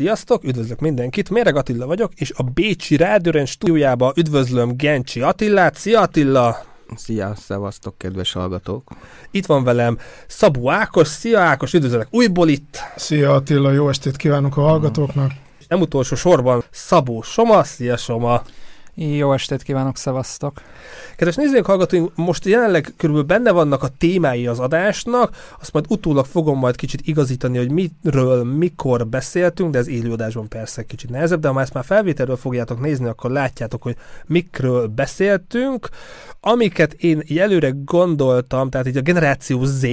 Sziasztok, üdvözlök mindenkit, Méreg Attila vagyok, és a Bécsi Rádióren stúdiójába üdvözlöm Gencsi Attilát. Szia Attila! Szia, szevasztok, kedves hallgatók! Itt van velem Szabó Ákos. Szia Ákos, üdvözlök újból itt! Szia Attila, jó estét kívánok a hallgatóknak! Nem utolsó sorban Szabó Soma. Szia Soma! Jó estét kívánok, szevasztok! Kedves nézőink, hallgatóink, most jelenleg körülbelül benne vannak a témái az adásnak, azt majd utólag fogom majd kicsit igazítani, hogy miről, mikor beszéltünk, de ez élőadásban persze kicsit nehezebb, de ha ezt már felvételről fogjátok nézni, akkor látjátok, hogy mikről beszéltünk. Amiket én előre gondoltam, tehát így a generáció Z,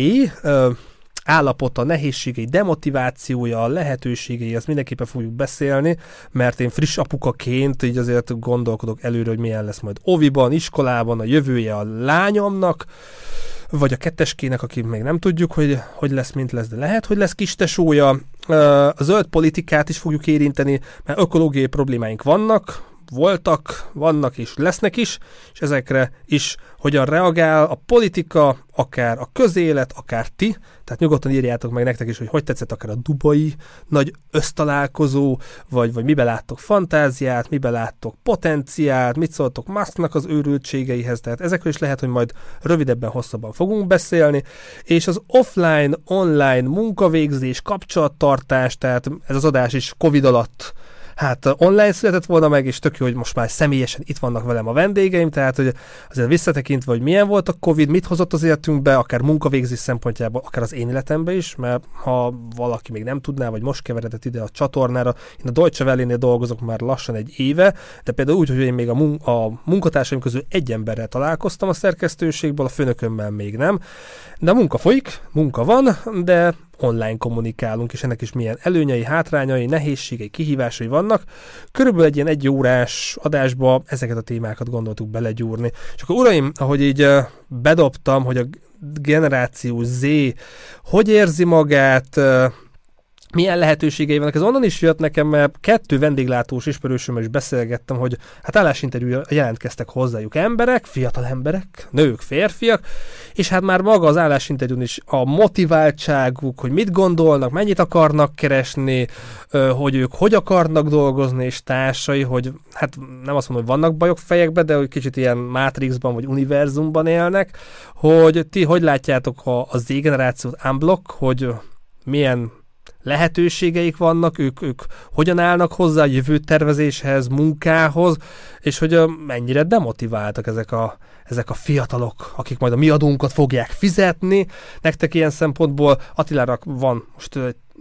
állapota, nehézségei, demotivációja, lehetőségei, ezt mindenképpen fogjuk beszélni, mert én friss apukaként így azért gondolkodok előre, hogy milyen lesz majd oviban, iskolában, a jövője a lányomnak, vagy a ketteskének, aki még nem tudjuk, hogy, hogy lesz, mint lesz, de lehet, hogy lesz kistesója. A zöld politikát is fogjuk érinteni, mert ökológiai problémáink vannak, voltak, vannak és lesznek is, és ezekre is hogyan reagál a politika, akár a közélet, akár ti. Tehát nyugodtan írjátok meg nektek is, hogy hogy tetszett akár a dubai nagy össztalálkozó, vagy, vagy mibe láttok fantáziát, mibe láttok potenciált, mit szóltok Musknak az őrültségeihez, tehát ezekről is lehet, hogy majd rövidebben, hosszabban fogunk beszélni, és az offline, online munkavégzés, kapcsolattartás, tehát ez az adás is Covid alatt hát online született volna meg, és tök jó, hogy most már személyesen itt vannak velem a vendégeim, tehát hogy azért visszatekintve, hogy milyen volt a Covid, mit hozott az életünkbe, akár munkavégzés szempontjából, akár az én életembe is, mert ha valaki még nem tudná, vagy most keveredett ide a csatornára, én a Deutsche Welle-nél dolgozok már lassan egy éve, de például úgy, hogy én még a, mun- a munkatársaim közül egy emberrel találkoztam a szerkesztőségből, a főnökömmel még nem, de a munka folyik, munka van, de online kommunikálunk, és ennek is milyen előnyei, hátrányai, nehézségei, kihívásai vannak. Körülbelül egy ilyen egy órás adásba ezeket a témákat gondoltuk belegyúrni. És akkor uraim, ahogy így bedobtam, hogy a generáció Z hogy érzi magát, milyen lehetőségei vannak. Ez onnan is jött nekem, mert kettő vendéglátós ismerősömmel is beszélgettem, hogy hát állásinterjú jelentkeztek hozzájuk emberek, fiatal emberek, nők, férfiak, és hát már maga az állásinterjún is a motiváltságuk, hogy mit gondolnak, mennyit akarnak keresni, hogy ők hogy akarnak dolgozni, és társai, hogy hát nem azt mondom, hogy vannak bajok fejekbe, de hogy kicsit ilyen Matrixban vagy univerzumban élnek, hogy ti hogy látjátok a, a Z generációt unblock, hogy milyen lehetőségeik vannak, ők, ők hogyan állnak hozzá a jövőtervezéshez, munkához, és hogy mennyire demotiváltak ezek a, ezek a fiatalok, akik majd a mi adónkat fogják fizetni. Nektek ilyen szempontból Attilára van most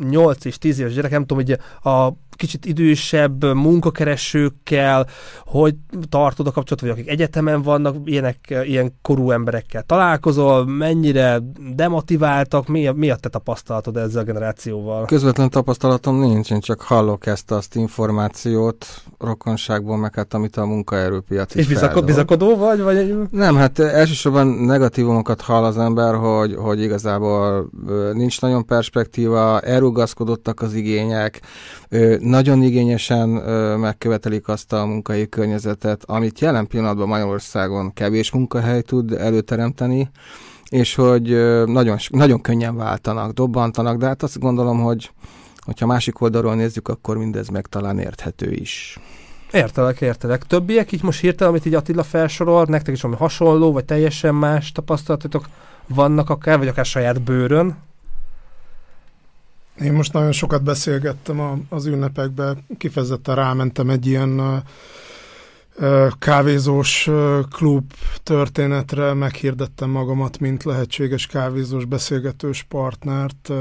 8 és 10 éves gyerek, nem tudom, hogy a kicsit idősebb munkakeresőkkel, hogy tartod a kapcsolatot, vagy akik egyetemen vannak, ilyenek, ilyen korú emberekkel találkozol, mennyire demotiváltak, mi mi a te tapasztalatod ezzel a generációval? Közvetlen tapasztalatom nincs, én csak hallok ezt azt információt rokonságból, meg hát amit a munkaerőpiac És bizakod, bizakodó vagy, vagy? Nem, hát elsősorban negatívumokat hall az ember, hogy, hogy igazából nincs nagyon perspektíva, elrugaszkodottak az igények, nagyon igényesen megkövetelik azt a munkai környezetet, amit jelen pillanatban Magyarországon kevés munkahely tud előteremteni, és hogy nagyon, nagyon könnyen váltanak, dobbantanak, de hát azt gondolom, hogy hogyha másik oldalról nézzük, akkor mindez meg talán érthető is. Értelek, értelek. Többiek így most hirtelen, amit így Attila felsorol, nektek is valami hasonló, vagy teljesen más tapasztalatotok vannak akár, vagy akár saját bőrön? Én most nagyon sokat beszélgettem a, az ünnepekbe, kifejezetten rámentem egy ilyen kávézós klub történetre, meghirdettem magamat, mint lehetséges kávézós beszélgetős partnert.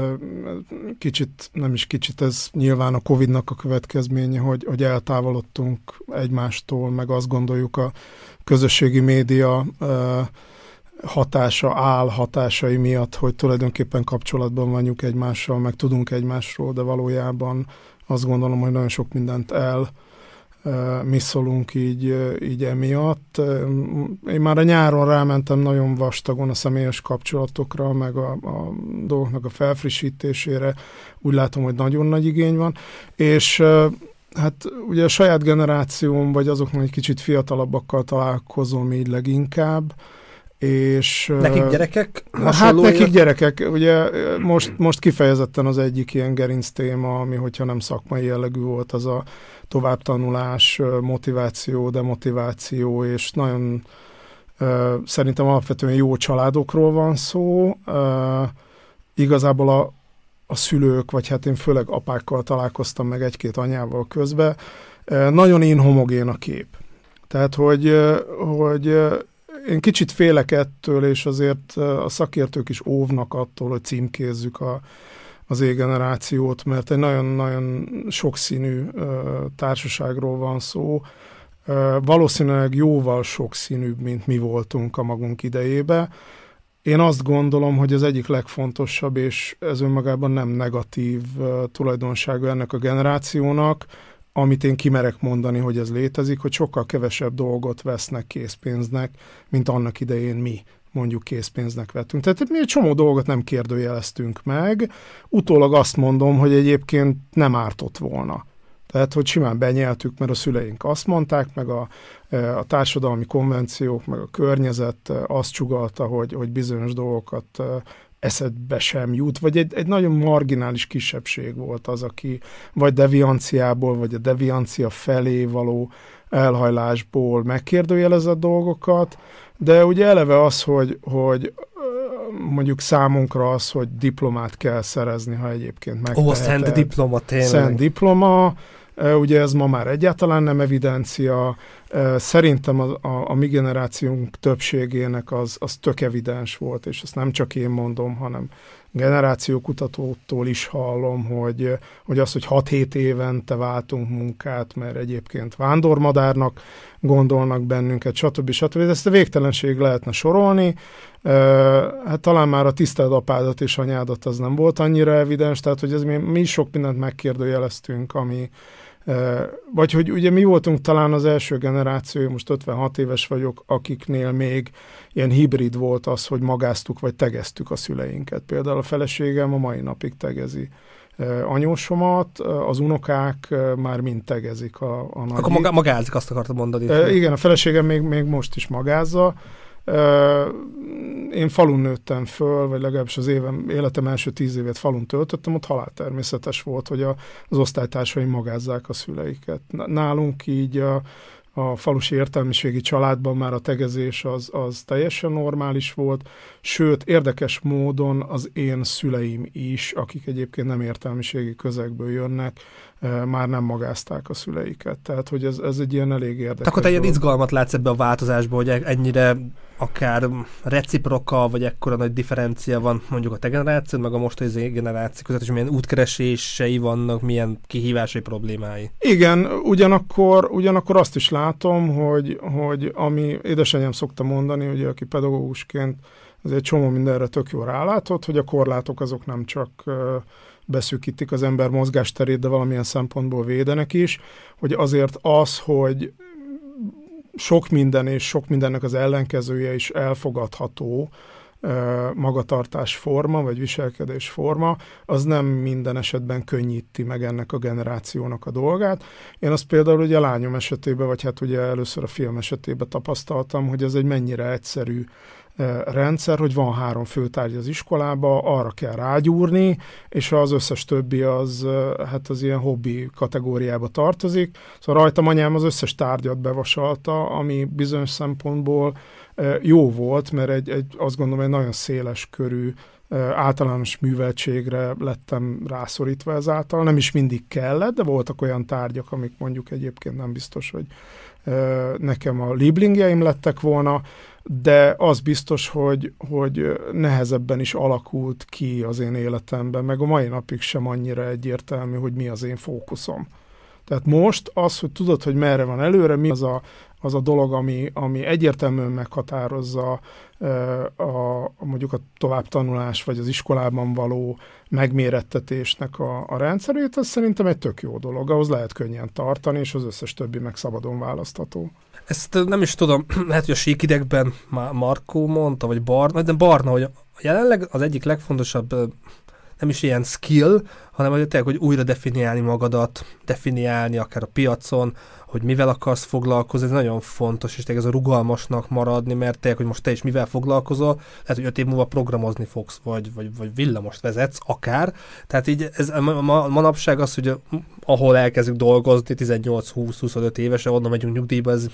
Kicsit, nem is kicsit, ez nyilván a Covid-nak a következménye, hogy, hogy eltávolodtunk egymástól, meg azt gondoljuk a közösségi média hatása, áll hatásai miatt, hogy tulajdonképpen kapcsolatban vagyunk egymással, meg tudunk egymásról, de valójában azt gondolom, hogy nagyon sok mindent el misszolunk így, így emiatt. Én már a nyáron rámentem nagyon vastagon a személyes kapcsolatokra, meg a, a dolgoknak a felfrissítésére. Úgy látom, hogy nagyon nagy igény van. És hát ugye a saját generációm, vagy azoknak egy kicsit fiatalabbakkal találkozom így leginkább, és... Nekik gyerekek? Hát nekik gyerekek. Ugye most, most kifejezetten az egyik ilyen gerinc téma, ami hogyha nem szakmai jellegű volt, az a továbbtanulás, motiváció, demotiváció, és nagyon szerintem alapvetően jó családokról van szó. Igazából a, a szülők, vagy hát én főleg apákkal találkoztam meg egy-két anyával közben, nagyon inhomogén a kép. Tehát, hogy, hogy én kicsit félek ettől, és azért a szakértők is óvnak attól, hogy címkézzük a, az égenerációt, mert egy nagyon-nagyon sokszínű társaságról van szó, valószínűleg jóval sokszínűbb, mint mi voltunk a magunk idejébe. Én azt gondolom, hogy az egyik legfontosabb, és ez önmagában nem negatív tulajdonsága ennek a generációnak, amit én kimerek mondani, hogy ez létezik, hogy sokkal kevesebb dolgot vesznek készpénznek, mint annak idején mi mondjuk készpénznek vettünk. Tehát mi egy csomó dolgot nem kérdőjeleztünk meg, utólag azt mondom, hogy egyébként nem ártott volna. Tehát, hogy simán benyeltük, mert a szüleink azt mondták, meg a, a társadalmi konvenciók, meg a környezet azt csugalta, hogy, hogy bizonyos dolgokat eszedbe sem jut, vagy egy, egy nagyon marginális kisebbség volt az, aki vagy devianciából, vagy a deviancia felé való elhajlásból megkérdőjelezett dolgokat, de ugye eleve az, hogy, hogy mondjuk számunkra az, hogy diplomát kell szerezni, ha egyébként megteheted. Ó, szent diploma, tényleg. Szent diploma, ugye ez ma már egyáltalán nem evidencia. Szerintem a, a, a mi generációnk többségének az, az tök evidens volt, és ezt nem csak én mondom, hanem generációkutatótól is hallom, hogy, hogy az, hogy 6-7 évente váltunk munkát, mert egyébként vándormadárnak gondolnak bennünket, stb. stb. Ezt a végtelenség lehetne sorolni. Hát talán már a tisztelt apádat és anyádat az nem volt annyira evidens, tehát hogy ez mi, mi sok mindent megkérdőjeleztünk, ami, vagy hogy ugye mi voltunk talán az első generáció, most 56 éves vagyok, akiknél még ilyen hibrid volt az, hogy magáztuk vagy tegeztük a szüleinket. Például a feleségem a mai napig tegezi anyósomat, az unokák már mind tegezik a, a nagy... Akkor maga, magázik, azt akartam mondani. E, igen, a feleségem még, még most is magázza. Én falun nőttem föl, vagy legalábbis az évem, életem első tíz évet falun töltöttem, ott halál természetes volt, hogy a, az osztálytársaim magázzák a szüleiket. Nálunk így a, a falusi értelmiségi családban már a tegezés az, az teljesen normális volt, sőt, érdekes módon az én szüleim is, akik egyébként nem értelmiségi közegből jönnek, már nem magázták a szüleiket. Tehát, hogy ez, ez egy ilyen elég érdekes. akkor te ilyen izgalmat látsz ebbe a változásba, hogy ennyire akár reciproka, vagy ekkora nagy differencia van mondjuk a te generáció, meg a mostani generáció között, és milyen útkeresései vannak, milyen kihívásai, problémái. Igen, ugyanakkor, ugyanakkor azt is látom, hogy, hogy ami édesanyám szokta mondani, hogy aki pedagógusként azért csomó mindenre tök jól rálátott, hogy a korlátok azok nem csak beszűkítik az ember mozgásterét, de valamilyen szempontból védenek is, hogy azért az, hogy sok minden és sok mindennek az ellenkezője is elfogadható magatartás forma, vagy viselkedés forma, az nem minden esetben könnyíti meg ennek a generációnak a dolgát. Én azt például ugye a lányom esetében, vagy hát ugye először a film esetében tapasztaltam, hogy ez egy mennyire egyszerű rendszer, hogy van három főtárgy az iskolába, arra kell rágyúrni, és az összes többi az, hát az ilyen hobbi kategóriába tartozik. Szóval rajtam anyám az összes tárgyat bevasalta, ami bizonyos szempontból jó volt, mert egy, egy azt gondolom, egy nagyon széles körű általános műveltségre lettem rászorítva ezáltal. Nem is mindig kellett, de voltak olyan tárgyak, amik mondjuk egyébként nem biztos, hogy nekem a lieblingjeim lettek volna, de az biztos, hogy, hogy nehezebben is alakult ki az én életemben, meg a mai napig sem annyira egyértelmű, hogy mi az én fókuszom. Tehát most az, hogy tudod, hogy merre van előre, mi az a, az a dolog, ami, ami egyértelműen meghatározza a, a, mondjuk a továbbtanulás vagy az iskolában való megmérettetésnek a, a rendszerét, az szerintem egy tök jó dolog. Ahhoz lehet könnyen tartani, és az összes többi meg szabadon választható. Ezt nem is tudom, lehet, hogy a síkidegben Markó mondta, vagy Barna, de Barna, hogy jelenleg az egyik legfontosabb nem is ilyen skill, hanem hogy tényleg, hogy újra definiálni magadat, definiálni akár a piacon, hogy mivel akarsz foglalkozni, ez nagyon fontos, és tényleg ez a rugalmasnak maradni, mert tényleg, hogy most te is mivel foglalkozol, lehet, hogy öt év múlva programozni fogsz, vagy, vagy, vagy villamost vezetsz, akár. Tehát így ez a ma, manapság az, hogy ahol elkezdünk dolgozni 18-20-25 évesen, onnan megyünk nyugdíjba, ez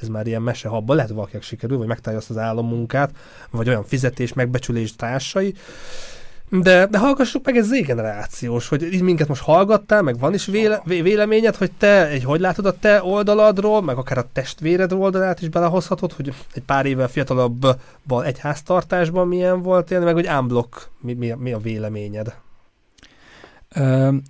ez már ilyen mesehabba, lehet, hogy valakinek sikerül, vagy megtalálja azt az állammunkát, vagy olyan fizetés, megbecsülés társai, de, de hallgassuk meg, ez z-generációs, hogy így minket most hallgattál, meg van is véle, véleményed, hogy te, egy, hogy látod a te oldaladról, meg akár a testvéred oldalát is belehozhatod, hogy egy pár évvel fiatalabbban egy háztartásban milyen volt élni, meg hogy unblock, mi, mi, mi a véleményed?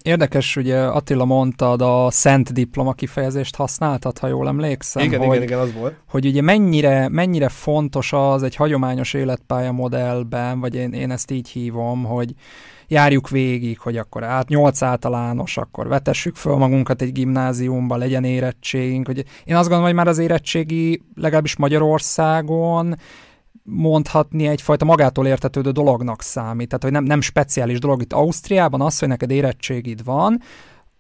Érdekes, ugye Attila mondtad, a szent diploma kifejezést használtad, ha jól emlékszem. Igen, hogy, igen, igen, az volt. Hogy ugye mennyire, mennyire fontos az egy hagyományos életpálya modellben, vagy én, én ezt így hívom, hogy járjuk végig, hogy akkor át, nyolc általános, akkor vetessük föl magunkat egy gimnáziumba, legyen érettségünk. Hogy én azt gondolom, hogy már az érettségi, legalábbis Magyarországon, mondhatni egyfajta magától értetődő dolognak számít. Tehát, hogy nem, nem speciális dolog. Itt Ausztriában az, hogy neked érettségid van,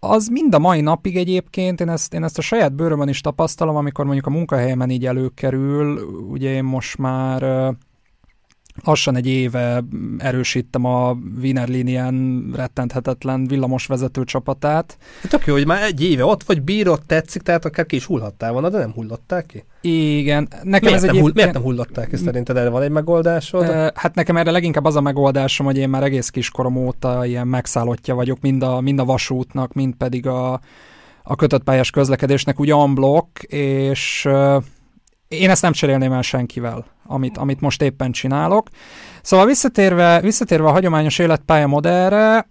az mind a mai napig egyébként, én ezt, én ezt a saját bőrömön is tapasztalom, amikor mondjuk a munkahelyemen így előkerül, ugye én most már lassan egy éve erősítem a Wiener Linien rettenthetetlen villamosvezető csapatát. Tök jó, hogy már egy éve ott vagy, bírod, tetszik, tehát akár ki is hullhattál volna, de nem hullották ki? Igen. Nekem miért, ez nem egy hull, miért nem hullották ki szerinted? Erre van egy megoldásod? Hát nekem erre leginkább az a megoldásom, hogy én már egész kiskorom óta ilyen megszállottja vagyok, mind a, mind a vasútnak, mind pedig a, a kötött pályás közlekedésnek úgy unblock, és én ezt nem cserélném el senkivel, amit, amit most éppen csinálok. Szóval visszatérve, visszatérve a hagyományos életpálya modellre,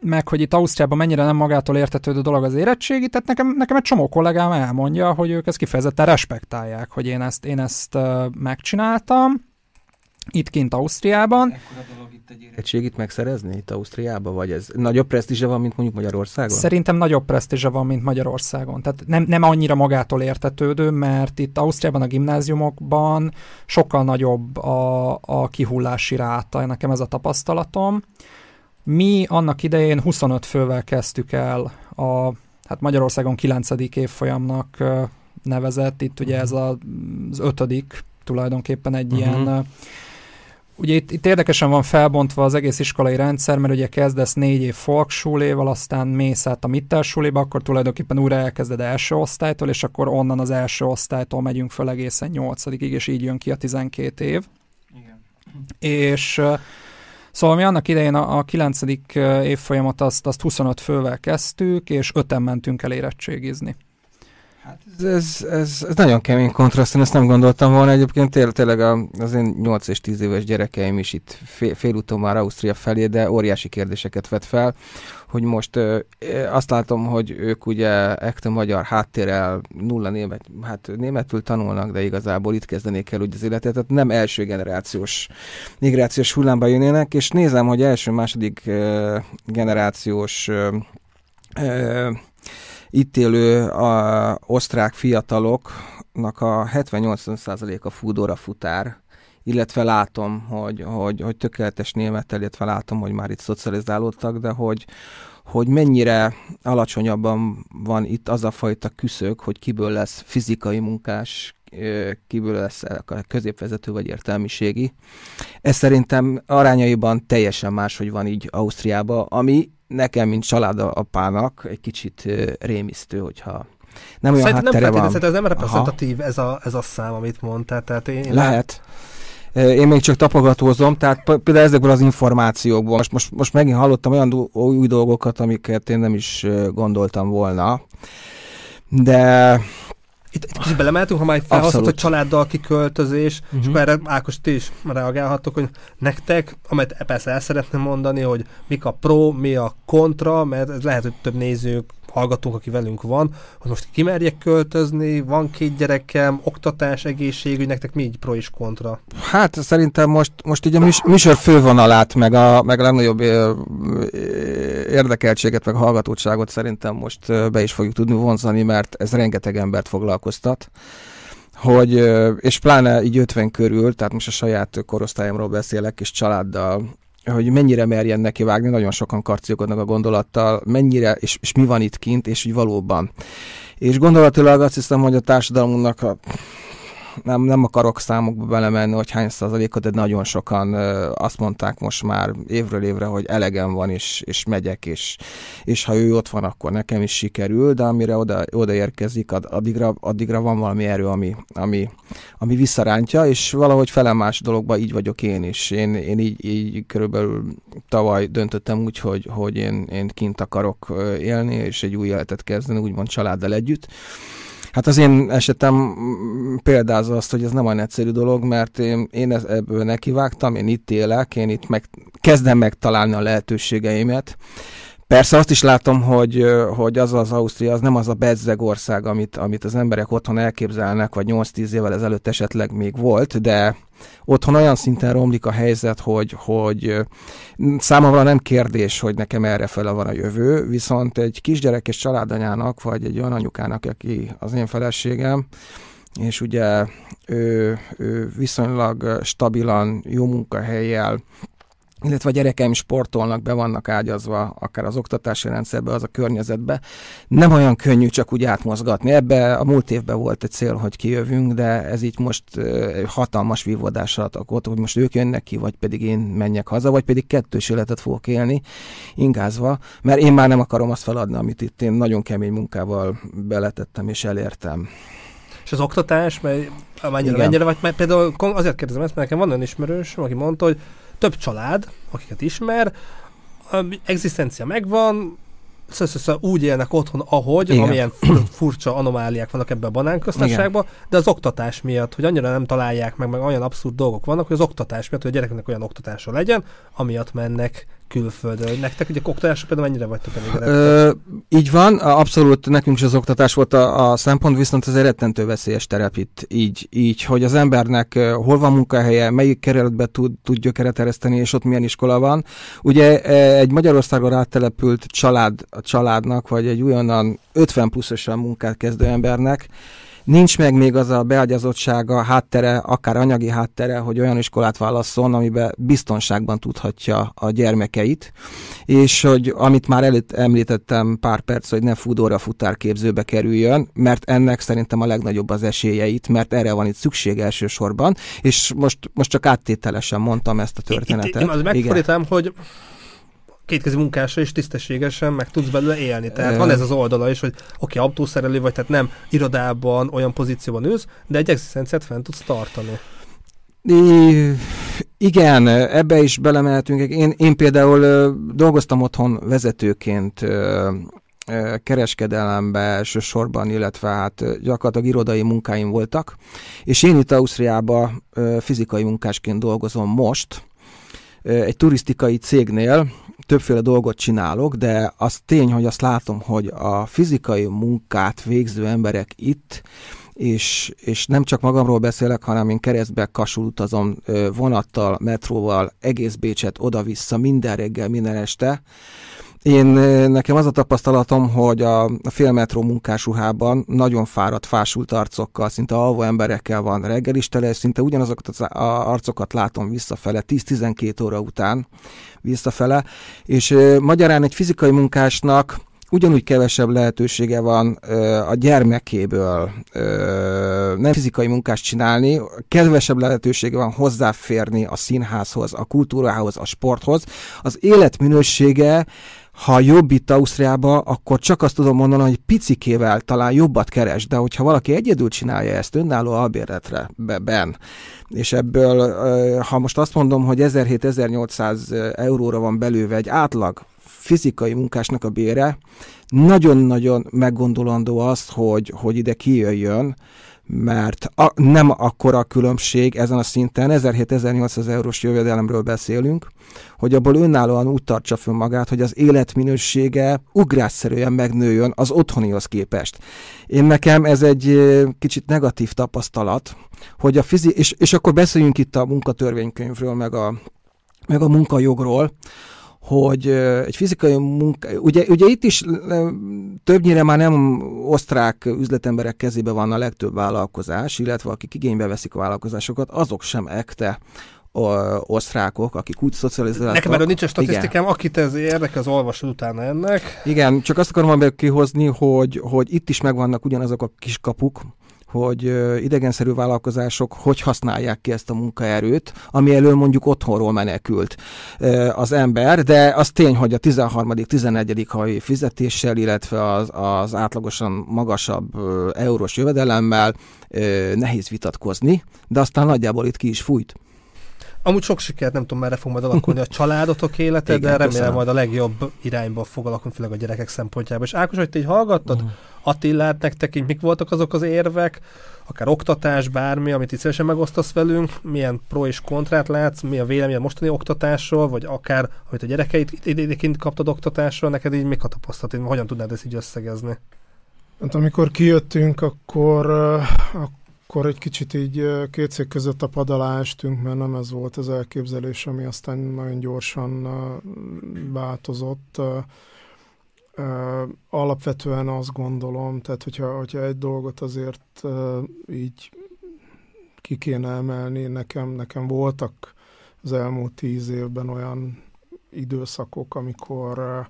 meg hogy itt Ausztriában mennyire nem magától értetődő dolog az érettségi, tehát nekem, nekem egy csomó kollégám elmondja, hogy ők ezt kifejezetten respektálják, hogy én ezt, én ezt megcsináltam itt kint Ausztriában. Ekkora dolog itt egy érettségit megszerezni itt Ausztriában, vagy ez nagyobb presztízse van, mint mondjuk Magyarországon? Szerintem nagyobb presztízse van, mint Magyarországon. Tehát nem, nem annyira magától értetődő, mert itt Ausztriában a gimnáziumokban sokkal nagyobb a, a kihullási ráta, nekem ez a tapasztalatom. Mi annak idején 25 fővel kezdtük el a hát Magyarországon 9. évfolyamnak nevezett, itt ugye ez a, az ötödik tulajdonképpen egy uh-huh. ilyen Ugye itt, itt érdekesen van felbontva az egész iskolai rendszer, mert ugye kezdesz négy év folksúléval, aztán mész át a mittelsúléba, akkor tulajdonképpen újra elkezded első osztálytól, és akkor onnan az első osztálytól megyünk föl egészen nyolcadikig, és így jön ki a 12 év. Igen. És Szóval mi annak idején a, a 9. évfolyamat azt, azt 25 fővel kezdtük, és öten mentünk el érettségizni. Hát ez, ez, ez, ez nagyon kemény kontraszt, én ezt nem gondoltam volna. Egyébként tényleg, tényleg az én 8 és 10 éves gyerekeim is itt fél, félúton már Ausztria felé, de óriási kérdéseket vet fel, hogy most ö, azt látom, hogy ők ugye ekte magyar háttérrel nulla német, hát németül tanulnak, de igazából itt kezdenék el úgy az életet, tehát nem első generációs migrációs hullámba jönnének, és nézem, hogy első-második generációs ö, itt élő a, osztrák fiataloknak a 70-80%-a fúdóra futár, illetve látom, hogy, hogy, hogy tökéletes némettel, illetve látom, hogy már itt szocializálódtak, de hogy, hogy mennyire alacsonyabban van itt az a fajta küszög, hogy kiből lesz fizikai munkás, kiből lesz középvezető vagy értelmiségi. Ez szerintem arányaiban teljesen máshogy van így Ausztriában, ami nekem, mint családapának egy kicsit rémisztő, hogyha nem olyan Szerintem nem van. Szerintem ez nem reprezentatív ez a, ez a szám, amit mondtál. Tehát én Lehet. Én még csak tapogatózom, tehát például ezekből az információkból. Most, most, most megint hallottam olyan új dolgokat, amiket én nem is gondoltam volna. De itt, itt kicsit belemeltünk, ha már felhasznált, hogy családdal kiköltözés, uh-huh. és mhm. akkor erre Ákos, ti is reagálhattok, hogy nektek, amit persze el szeretném mondani, hogy mik a pro, mi a kontra, mert ez lehet, hogy több nézők hallgatónk, aki velünk van, hogy most kimerjek költözni, van két gyerekem, oktatás, egészségügy, nektek mi így pro és kontra? Hát szerintem most, most így a műsor fővonalát, meg a, meg a legnagyobb érdekeltséget, meg a hallgatóságot szerintem most be is fogjuk tudni vonzani, mert ez rengeteg embert foglalkoztat hogy, és pláne így 50 körül, tehát most a saját korosztályomról beszélek, és családdal hogy mennyire merjen neki vágni, nagyon sokan karcikodnak a gondolattal, mennyire, és, és mi van itt kint, és hogy valóban. És gondolatilag azt hiszem, hogy a társadalmunknak a nem, nem akarok számokba belemenni, hogy hány százalékot, de nagyon sokan azt mondták most már évről évre, hogy elegem van, és, és megyek, és, és ha ő ott van, akkor nekem is sikerül, de amire oda, oda érkezik, addigra, addigra van valami erő, ami, ami, ami visszarántja, és valahogy felemás dologban így vagyok én is. Én, én így, így körülbelül tavaly döntöttem úgy, hogy, hogy én, én kint akarok élni, és egy új életet kezdeni, úgymond családdal együtt. Hát az én esetem példázza azt, hogy ez nem olyan egyszerű dolog, mert én, én ebből nekivágtam, én itt élek, én itt meg, kezdem megtalálni a lehetőségeimet. Persze azt is látom, hogy, hogy az az Ausztria, az nem az a bezzeg ország, amit, amit az emberek otthon elképzelnek, vagy 8-10 évvel ezelőtt esetleg még volt, de otthon olyan szinten romlik a helyzet, hogy, hogy számomra nem kérdés, hogy nekem erre fele van a jövő, viszont egy kisgyerekes családanyának, vagy egy olyan anyukának, aki az én feleségem, és ugye ő, ő viszonylag stabilan, jó munkahelyjel, illetve a gyerekeim sportolnak, be vannak ágyazva, akár az oktatási rendszerbe, az a környezetbe. Nem olyan könnyű csak úgy átmozgatni. Ebbe a múlt évben volt egy cél, hogy kijövünk, de ez így most hatalmas vívódással adott, hogy most ők jönnek ki, vagy pedig én menjek haza, vagy pedig kettős életet fogok élni, ingázva, mert én már nem akarom azt feladni, amit itt én nagyon kemény munkával beletettem és elértem. És az oktatás, mert mennyire, mennyire vagy, mert például azért kérdezem ezt, mert nekem van olyan ismerős, aki mondta, hogy több család, akiket ismer, egzisztencia megvan, szóval úgy élnek otthon, ahogy, Igen. amilyen furcsa anomáliák vannak ebben a banánköztárságban, de az oktatás miatt, hogy annyira nem találják meg, meg olyan abszurd dolgok vannak, hogy az oktatás miatt, hogy a gyerekeknek olyan oktatása legyen, amiatt mennek külföldön. Nektek ugye oktatásra például mennyire vagytok elégedettek? Így van, abszolút nekünk is az oktatás volt a, a szempont, viszont ez egy rettentő veszélyes terep itt. Így, így, hogy az embernek hol van munkahelye, melyik keretbe tud, tud gyökeret ereszteni, és ott milyen iskola van. Ugye egy Magyarországon áttelepült család, a családnak, vagy egy újonnan 50 pluszosan munkát kezdő embernek, nincs meg még az a beágyazottsága, háttere, akár anyagi háttere, hogy olyan iskolát válasszon, amiben biztonságban tudhatja a gyermekeit, és hogy amit már előtt említettem pár perc, hogy ne fudóra futárképzőbe kerüljön, mert ennek szerintem a legnagyobb az esélyeit, mert erre van itt szükség elsősorban, és most, most csak áttételesen mondtam ezt a történetet. Itt, itt az megfordítom, hogy kétkezi munkásra és tisztességesen meg tudsz belőle élni. Tehát van ez az oldala is, hogy oké, okay, autószerelő vagy, tehát nem irodában, olyan pozícióban ülsz, de egy egzisztenciát fent tudsz tartani. I, igen, ebbe is belemehetünk. Én, én például dolgoztam otthon vezetőként kereskedelembe elsősorban, illetve hát gyakorlatilag irodai munkáim voltak, és én itt Ausztriában fizikai munkásként dolgozom most, egy turisztikai cégnél, többféle dolgot csinálok, de az tény, hogy azt látom, hogy a fizikai munkát végző emberek itt, és, és nem csak magamról beszélek, hanem én keresztbe kasul utazom vonattal, metróval, egész Bécset oda-vissza, minden reggel, minden este, én nekem az a tapasztalatom, hogy a, félmetró munkásruhában nagyon fáradt, fásult arcokkal, szinte alvó emberekkel van reggelistele, és szinte ugyanazokat az arcokat látom visszafele, 10-12 óra után visszafele, és magyarán egy fizikai munkásnak ugyanúgy kevesebb lehetősége van ö, a gyermekéből ö, nem fizikai munkást csinálni, kevesebb lehetősége van hozzáférni a színházhoz, a kultúrához, a sporthoz. Az életminősége ha jobb itt Ausztriába, akkor csak azt tudom mondani, hogy picikével talán jobbat keres, de hogyha valaki egyedül csinálja ezt önálló albérletre ben, és ebből, ha most azt mondom, hogy 1700-1800 euróra van belőve egy átlag fizikai munkásnak a bére, nagyon-nagyon meggondolandó azt, hogy, hogy ide kijöjjön, mert a, nem akkora a különbség ezen a szinten, 1700-1800 eurós jövedelemről beszélünk, hogy abból önállóan úgy tartsa föl magát, hogy az életminősége ugrásszerűen megnőjön az otthonihoz képest. Én nekem ez egy kicsit negatív tapasztalat, hogy a fizi- és, és akkor beszéljünk itt a munkatörvénykönyvről, meg a, meg a munkajogról, hogy egy fizikai munka, ugye, ugye itt is többnyire már nem osztrák üzletemberek kezébe van a legtöbb vállalkozás, illetve akik igénybe veszik a vállalkozásokat, azok sem ekte osztrákok, akik úgy szocializáltak. Nekem erről nincs a statisztikám, igen. akit ez érdekel, az olvasod utána ennek. Igen, csak azt akarom kihozni, hogy, hogy itt is megvannak ugyanazok a kis kapuk, hogy idegenszerű vállalkozások hogy használják ki ezt a munkaerőt, ami elől mondjuk otthonról menekült az ember, de az tény, hogy a 13. 11. havi fizetéssel, illetve az, az átlagosan magasabb eurós jövedelemmel nehéz vitatkozni, de aztán nagyjából itt ki is fújt. Amúgy sok sikert, nem tudom, merre fog majd alakulni a családotok élete, Igen, de remélem köszönöm. majd a legjobb irányba fog alakulni, főleg a gyerekek szempontjából. És Ákos, hogy te így hallgattad, uh-huh. Attilát nektek így mik voltak azok az érvek, akár oktatás, bármi, amit itt szívesen megosztasz velünk, milyen pro és kontrát látsz, mi a vélemény a mostani oktatásról, vagy akár, amit a gyerekeit idénként kaptad oktatásról, neked így mik a tapasztalat, hogyan tudnád ezt így összegezni? Hát amikor kijöttünk, akkor, akkor egy kicsit így két szék között a pad alá estünk, mert nem ez volt az elképzelés, ami aztán nagyon gyorsan változott. Alapvetően azt gondolom, tehát hogyha, hogyha egy dolgot azért így ki kéne emelni, nekem, nekem voltak az elmúlt tíz évben olyan időszakok, amikor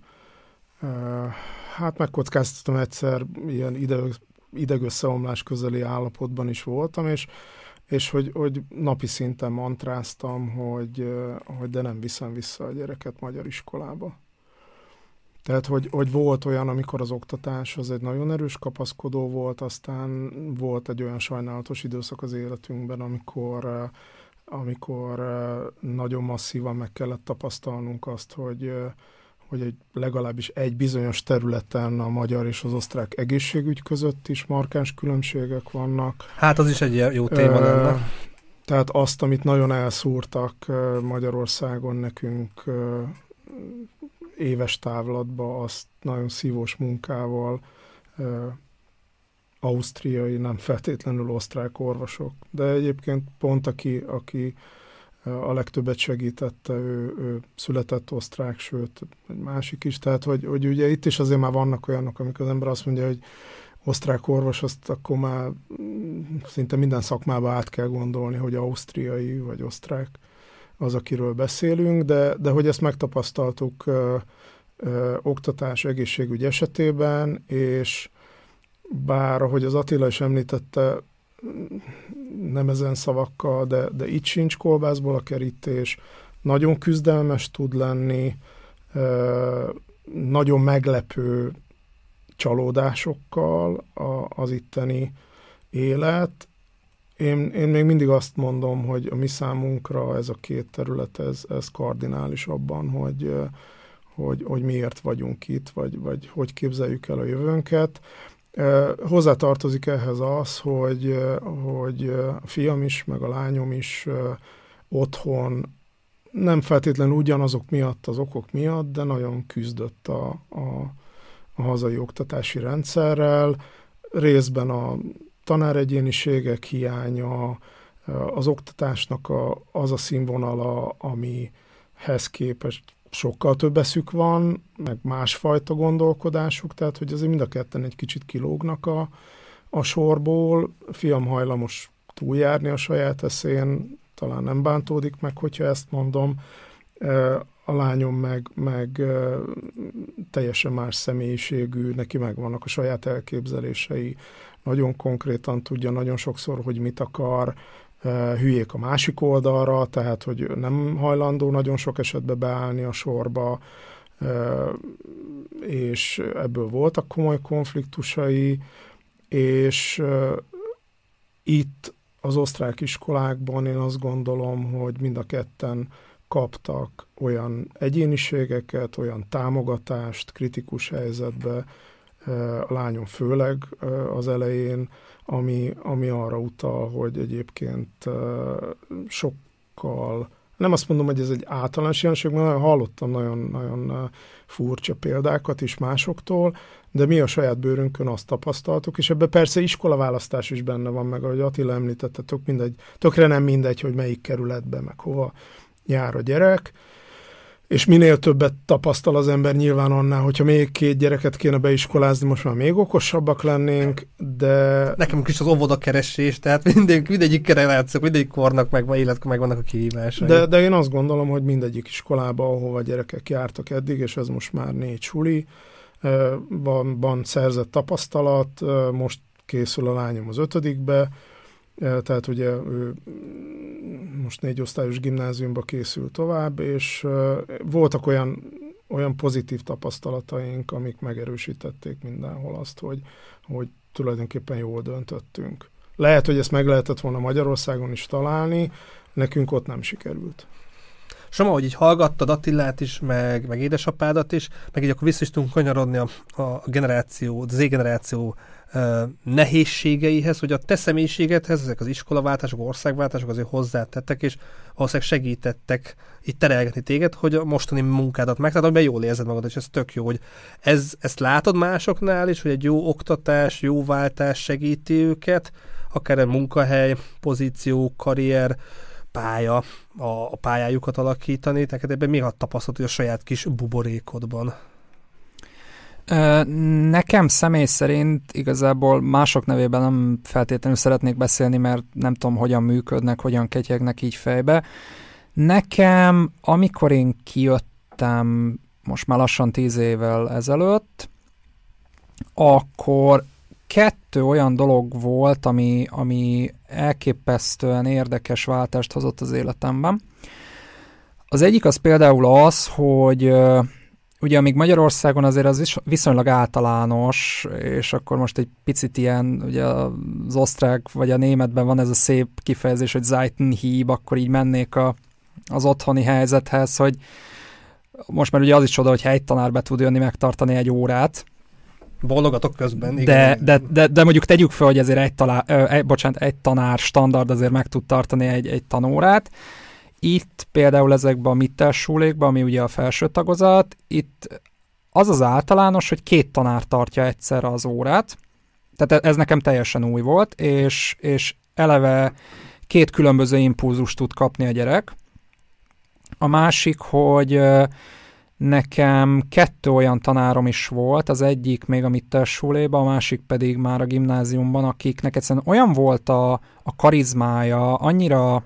hát megkockáztatom egyszer ilyen ideg, idegösszeomlás közeli állapotban is voltam, és, és hogy, hogy napi szinten mantráztam, hogy, hogy de nem viszem vissza a gyereket magyar iskolába. Tehát, hogy, hogy volt olyan, amikor az oktatás az egy nagyon erős kapaszkodó volt, aztán volt egy olyan sajnálatos időszak az életünkben, amikor, amikor nagyon masszívan meg kellett tapasztalnunk azt, hogy, hogy egy, legalábbis egy bizonyos területen a magyar és az osztrák egészségügy között is markáns különbségek vannak. Hát az is egy jó téma lenne. Tehát azt, amit nagyon elszúrtak Magyarországon nekünk éves távlatba, azt nagyon szívós munkával ausztriai, nem feltétlenül osztrák orvosok. De egyébként pont aki, aki a legtöbbet segítette, ő, ő született osztrák, sőt, egy másik is, tehát hogy, hogy ugye itt is azért már vannak olyanok, amikor az ember azt mondja, hogy osztrák orvos, azt akkor már szinte minden szakmába át kell gondolni, hogy ausztriai vagy osztrák az, akiről beszélünk, de, de hogy ezt megtapasztaltuk ö, ö, oktatás, egészségügy esetében, és bár, ahogy az Attila is említette, nem ezen szavakkal, de, de itt sincs kolbászból a kerítés, nagyon küzdelmes tud lenni, nagyon meglepő csalódásokkal az itteni élet. Én, én még mindig azt mondom, hogy a mi számunkra ez a két terület, ez, ez kardinális abban, hogy, hogy, hogy miért vagyunk itt, vagy, vagy hogy képzeljük el a jövőnket. Hozzátartozik ehhez az, hogy, hogy a fiam is, meg a lányom is otthon nem feltétlenül ugyanazok miatt, az okok miatt, de nagyon küzdött a, a, a hazai oktatási rendszerrel, részben a tanáregyéniségek hiánya, az oktatásnak a, az a színvonala, amihez képest sokkal több eszük van, meg másfajta gondolkodásuk, tehát hogy azért mind a ketten egy kicsit kilógnak a, a sorból. Fiam hajlamos túljárni a saját eszén, talán nem bántódik meg, hogyha ezt mondom. A lányom meg, meg teljesen más személyiségű, neki megvannak a saját elképzelései, nagyon konkrétan tudja nagyon sokszor, hogy mit akar, hülyék a másik oldalra, tehát hogy nem hajlandó nagyon sok esetben beállni a sorba, és ebből voltak komoly konfliktusai, és itt az osztrák iskolákban én azt gondolom, hogy mind a ketten kaptak olyan egyéniségeket, olyan támogatást kritikus helyzetbe, a lányom főleg az elején, ami, ami arra utal, hogy egyébként sokkal, nem azt mondom, hogy ez egy általános jelenség, mert hallottam nagyon, nagyon furcsa példákat is másoktól, de mi a saját bőrünkön azt tapasztaltuk, és ebben persze iskolaválasztás is benne van, meg ahogy Attila említette, tök mindegy, tökre nem mindegy, hogy melyik kerületbe, meg hova jár a gyerek, és minél többet tapasztal az ember nyilván annál, hogyha még két gyereket kéne beiskolázni, most már még okosabbak lennénk, de... Nekem is az óvoda keresés, tehát mindig, mindegyik generációk, mindegyik kornak meg, illetve meg vannak a kihívásai. De, de én azt gondolom, hogy mindegyik iskolába, ahova gyerekek jártak eddig, és ez most már négy suli, van, van szerzett tapasztalat, most készül a lányom az ötödikbe, tehát ugye ő most négy osztályos gimnáziumba készül tovább, és voltak olyan, olyan pozitív tapasztalataink, amik megerősítették mindenhol azt, hogy, hogy tulajdonképpen jól döntöttünk. Lehet, hogy ezt meg lehetett volna Magyarországon is találni, nekünk ott nem sikerült. Soma, hogy így hallgattad Attillát is, meg, meg édesapádat is, meg így akkor vissza is tudunk kanyarodni a, a generáció, az Z-generáció nehézségeihez, hogy a te személyiségedhez, ezek az iskolaváltások, országváltások azért hozzátettek, és valószínűleg segítettek itt terelgetni téged, hogy a mostani munkádat meg, tehát amiben jól érzed magad, és ez tök jó, hogy ez, ezt látod másoknál is, hogy egy jó oktatás, jó váltás segíti őket, akár egy munkahely, pozíció, karrier, pálya, a, a pályájukat alakítani, tehát ebben mi a tapasztalat, hogy a saját kis buborékodban? Nekem személy szerint igazából mások nevében nem feltétlenül szeretnék beszélni, mert nem tudom, hogyan működnek, hogyan ketyegnek így fejbe. Nekem, amikor én kijöttem most már lassan tíz évvel ezelőtt, akkor kettő olyan dolog volt, ami, ami elképesztően érdekes váltást hozott az életemben. Az egyik az például az, hogy ugye amíg Magyarországon azért az is viszonylag általános, és akkor most egy picit ilyen, ugye az osztrák vagy a németben van ez a szép kifejezés, hogy Zeitenhieb, akkor így mennék a, az otthoni helyzethez, hogy most már ugye az is csoda, hogy egy tanár be tud jönni megtartani egy órát, Bologatok közben, igen. De, de, de, de mondjuk tegyük fel, hogy azért egy, talá, ö, bocsánat, egy tanár standard azért meg tud tartani egy, egy tanórát, itt például ezekben a mittelsúlékban, ami ugye a felső tagozat, itt az az általános, hogy két tanár tartja egyszerre az órát, tehát ez nekem teljesen új volt, és, és eleve két különböző impulzust tud kapni a gyerek. A másik, hogy nekem kettő olyan tanárom is volt, az egyik még a mittelsúléban, a másik pedig már a gimnáziumban, akiknek egyszerűen olyan volt a, a karizmája, annyira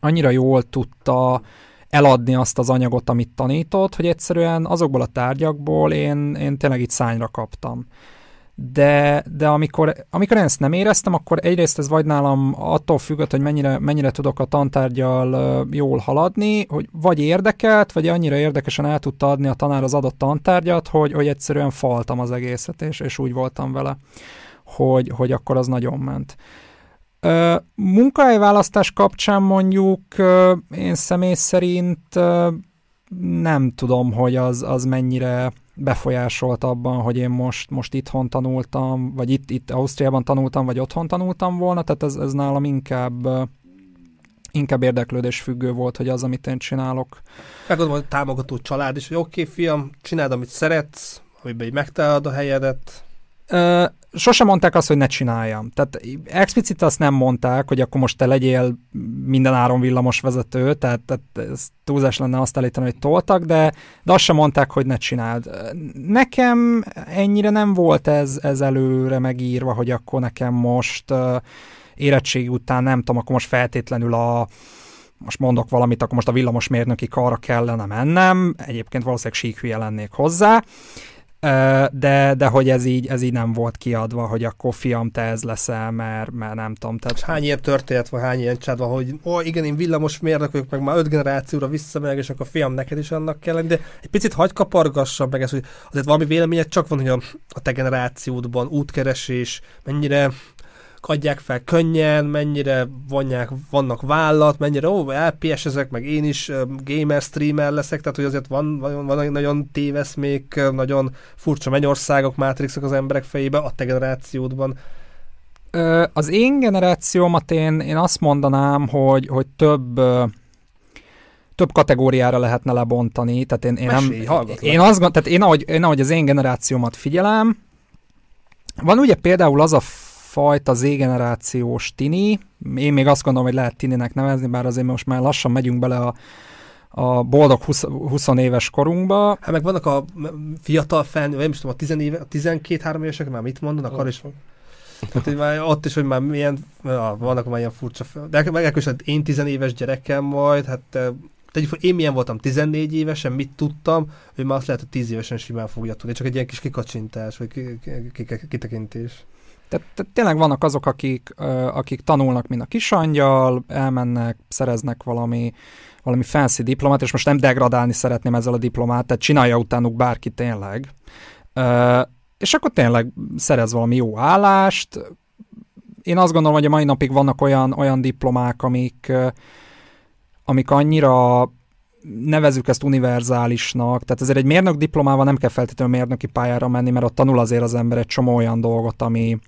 annyira jól tudta eladni azt az anyagot, amit tanított, hogy egyszerűen azokból a tárgyakból én, én tényleg itt szányra kaptam. De, de amikor, amikor én ezt nem éreztem, akkor egyrészt ez vagy nálam attól függött, hogy mennyire, mennyire tudok a tantárgyal jól haladni, hogy vagy érdekelt, vagy annyira érdekesen el tudta adni a tanár az adott tantárgyat, hogy, hogy egyszerűen faltam az egészet, és, és úgy voltam vele, hogy, hogy akkor az nagyon ment. Munkahelyválasztás kapcsán mondjuk én személy szerint nem tudom, hogy az, az mennyire befolyásolt abban, hogy én most, most itthon tanultam, vagy itt, itt Ausztriában tanultam, vagy otthon tanultam volna, tehát ez, ez nálam inkább inkább érdeklődés függő volt, hogy az, amit én csinálok. Megadom, hogy támogató család is, hogy oké, okay, fiam, csináld, amit szeretsz, amiben így megtalálod a helyedet sosem mondták azt, hogy ne csináljam. Tehát explicit azt nem mondták, hogy akkor most te legyél minden áron villamos vezető, tehát, tehát ez túlzás lenne azt állítani, hogy toltak, de, de azt sem mondták, hogy ne csináld. Nekem ennyire nem volt ez, ez előre megírva, hogy akkor nekem most uh, érettségi után nem tudom, akkor most feltétlenül a most mondok valamit, akkor most a villamosmérnöki karra kellene mennem, egyébként valószínűleg síkhülye lennék hozzá, de, de hogy ez így, ez így nem volt kiadva, hogy akkor fiam, te ez leszel, mert, mert nem tudom. Tehát... Hány ilyen történet van, hány ilyen csád van, hogy ó, igen, én villamos mérnök vagyok, meg már öt generációra visszamegyek, és akkor fiam, neked is annak kell lenni, de egy picit hagy kapargassam meg ezt, hogy azért valami véleményed csak van, hogy a, a te generációdban útkeresés, mennyire adják fel könnyen, mennyire vonják, vannak vállat, mennyire, ó, LPS ezek, meg én is gamer streamer leszek, tehát hogy azért van, van, van nagyon téveszmék, nagyon furcsa mennyországok, mátrixok az emberek fejébe, a te generációdban. Az én generációmat én, én azt mondanám, hogy, hogy több több kategóriára lehetne lebontani, tehát én, én Mesélj, nem, én azt tehát én ahogy, én ahogy az én generációmat figyelem, van ugye például az a fajta Z-generációs tini, én még azt gondolom, hogy lehet tininek nevezni, bár azért most már lassan megyünk bele a, a boldog 20, 20 éves korunkba. Hát meg vannak a fiatal felnőtt, nem is tudom, a, 10 éve, a 12-3 évesek már mit mondanak, arra is tehát, hogy már ott is, hogy már milyen, ja, vannak már ilyen furcsa fel. De meg is, én tizenéves gyerekem majd, hát tegyük én milyen voltam 14 évesen, mit tudtam, hogy már azt lehet, hogy 10 évesen simán fogja tudni. Csak egy ilyen kis kikacsintás, vagy kitekintés. Tehát, tehát tényleg vannak azok, akik, akik tanulnak, mint a kisangyal, elmennek, szereznek valami, valami fancy diplomát, és most nem degradálni szeretném ezzel a diplomát, tehát csinálja utánuk bárki tényleg és akkor tényleg szerez valami jó állást. Én azt gondolom, hogy a mai napig vannak olyan, olyan diplomák, amik, amik annyira nevezük ezt univerzálisnak, tehát ezért egy mérnök diplomával nem kell feltétlenül mérnöki pályára menni, mert ott tanul azért az ember egy csomó olyan dolgot, ami,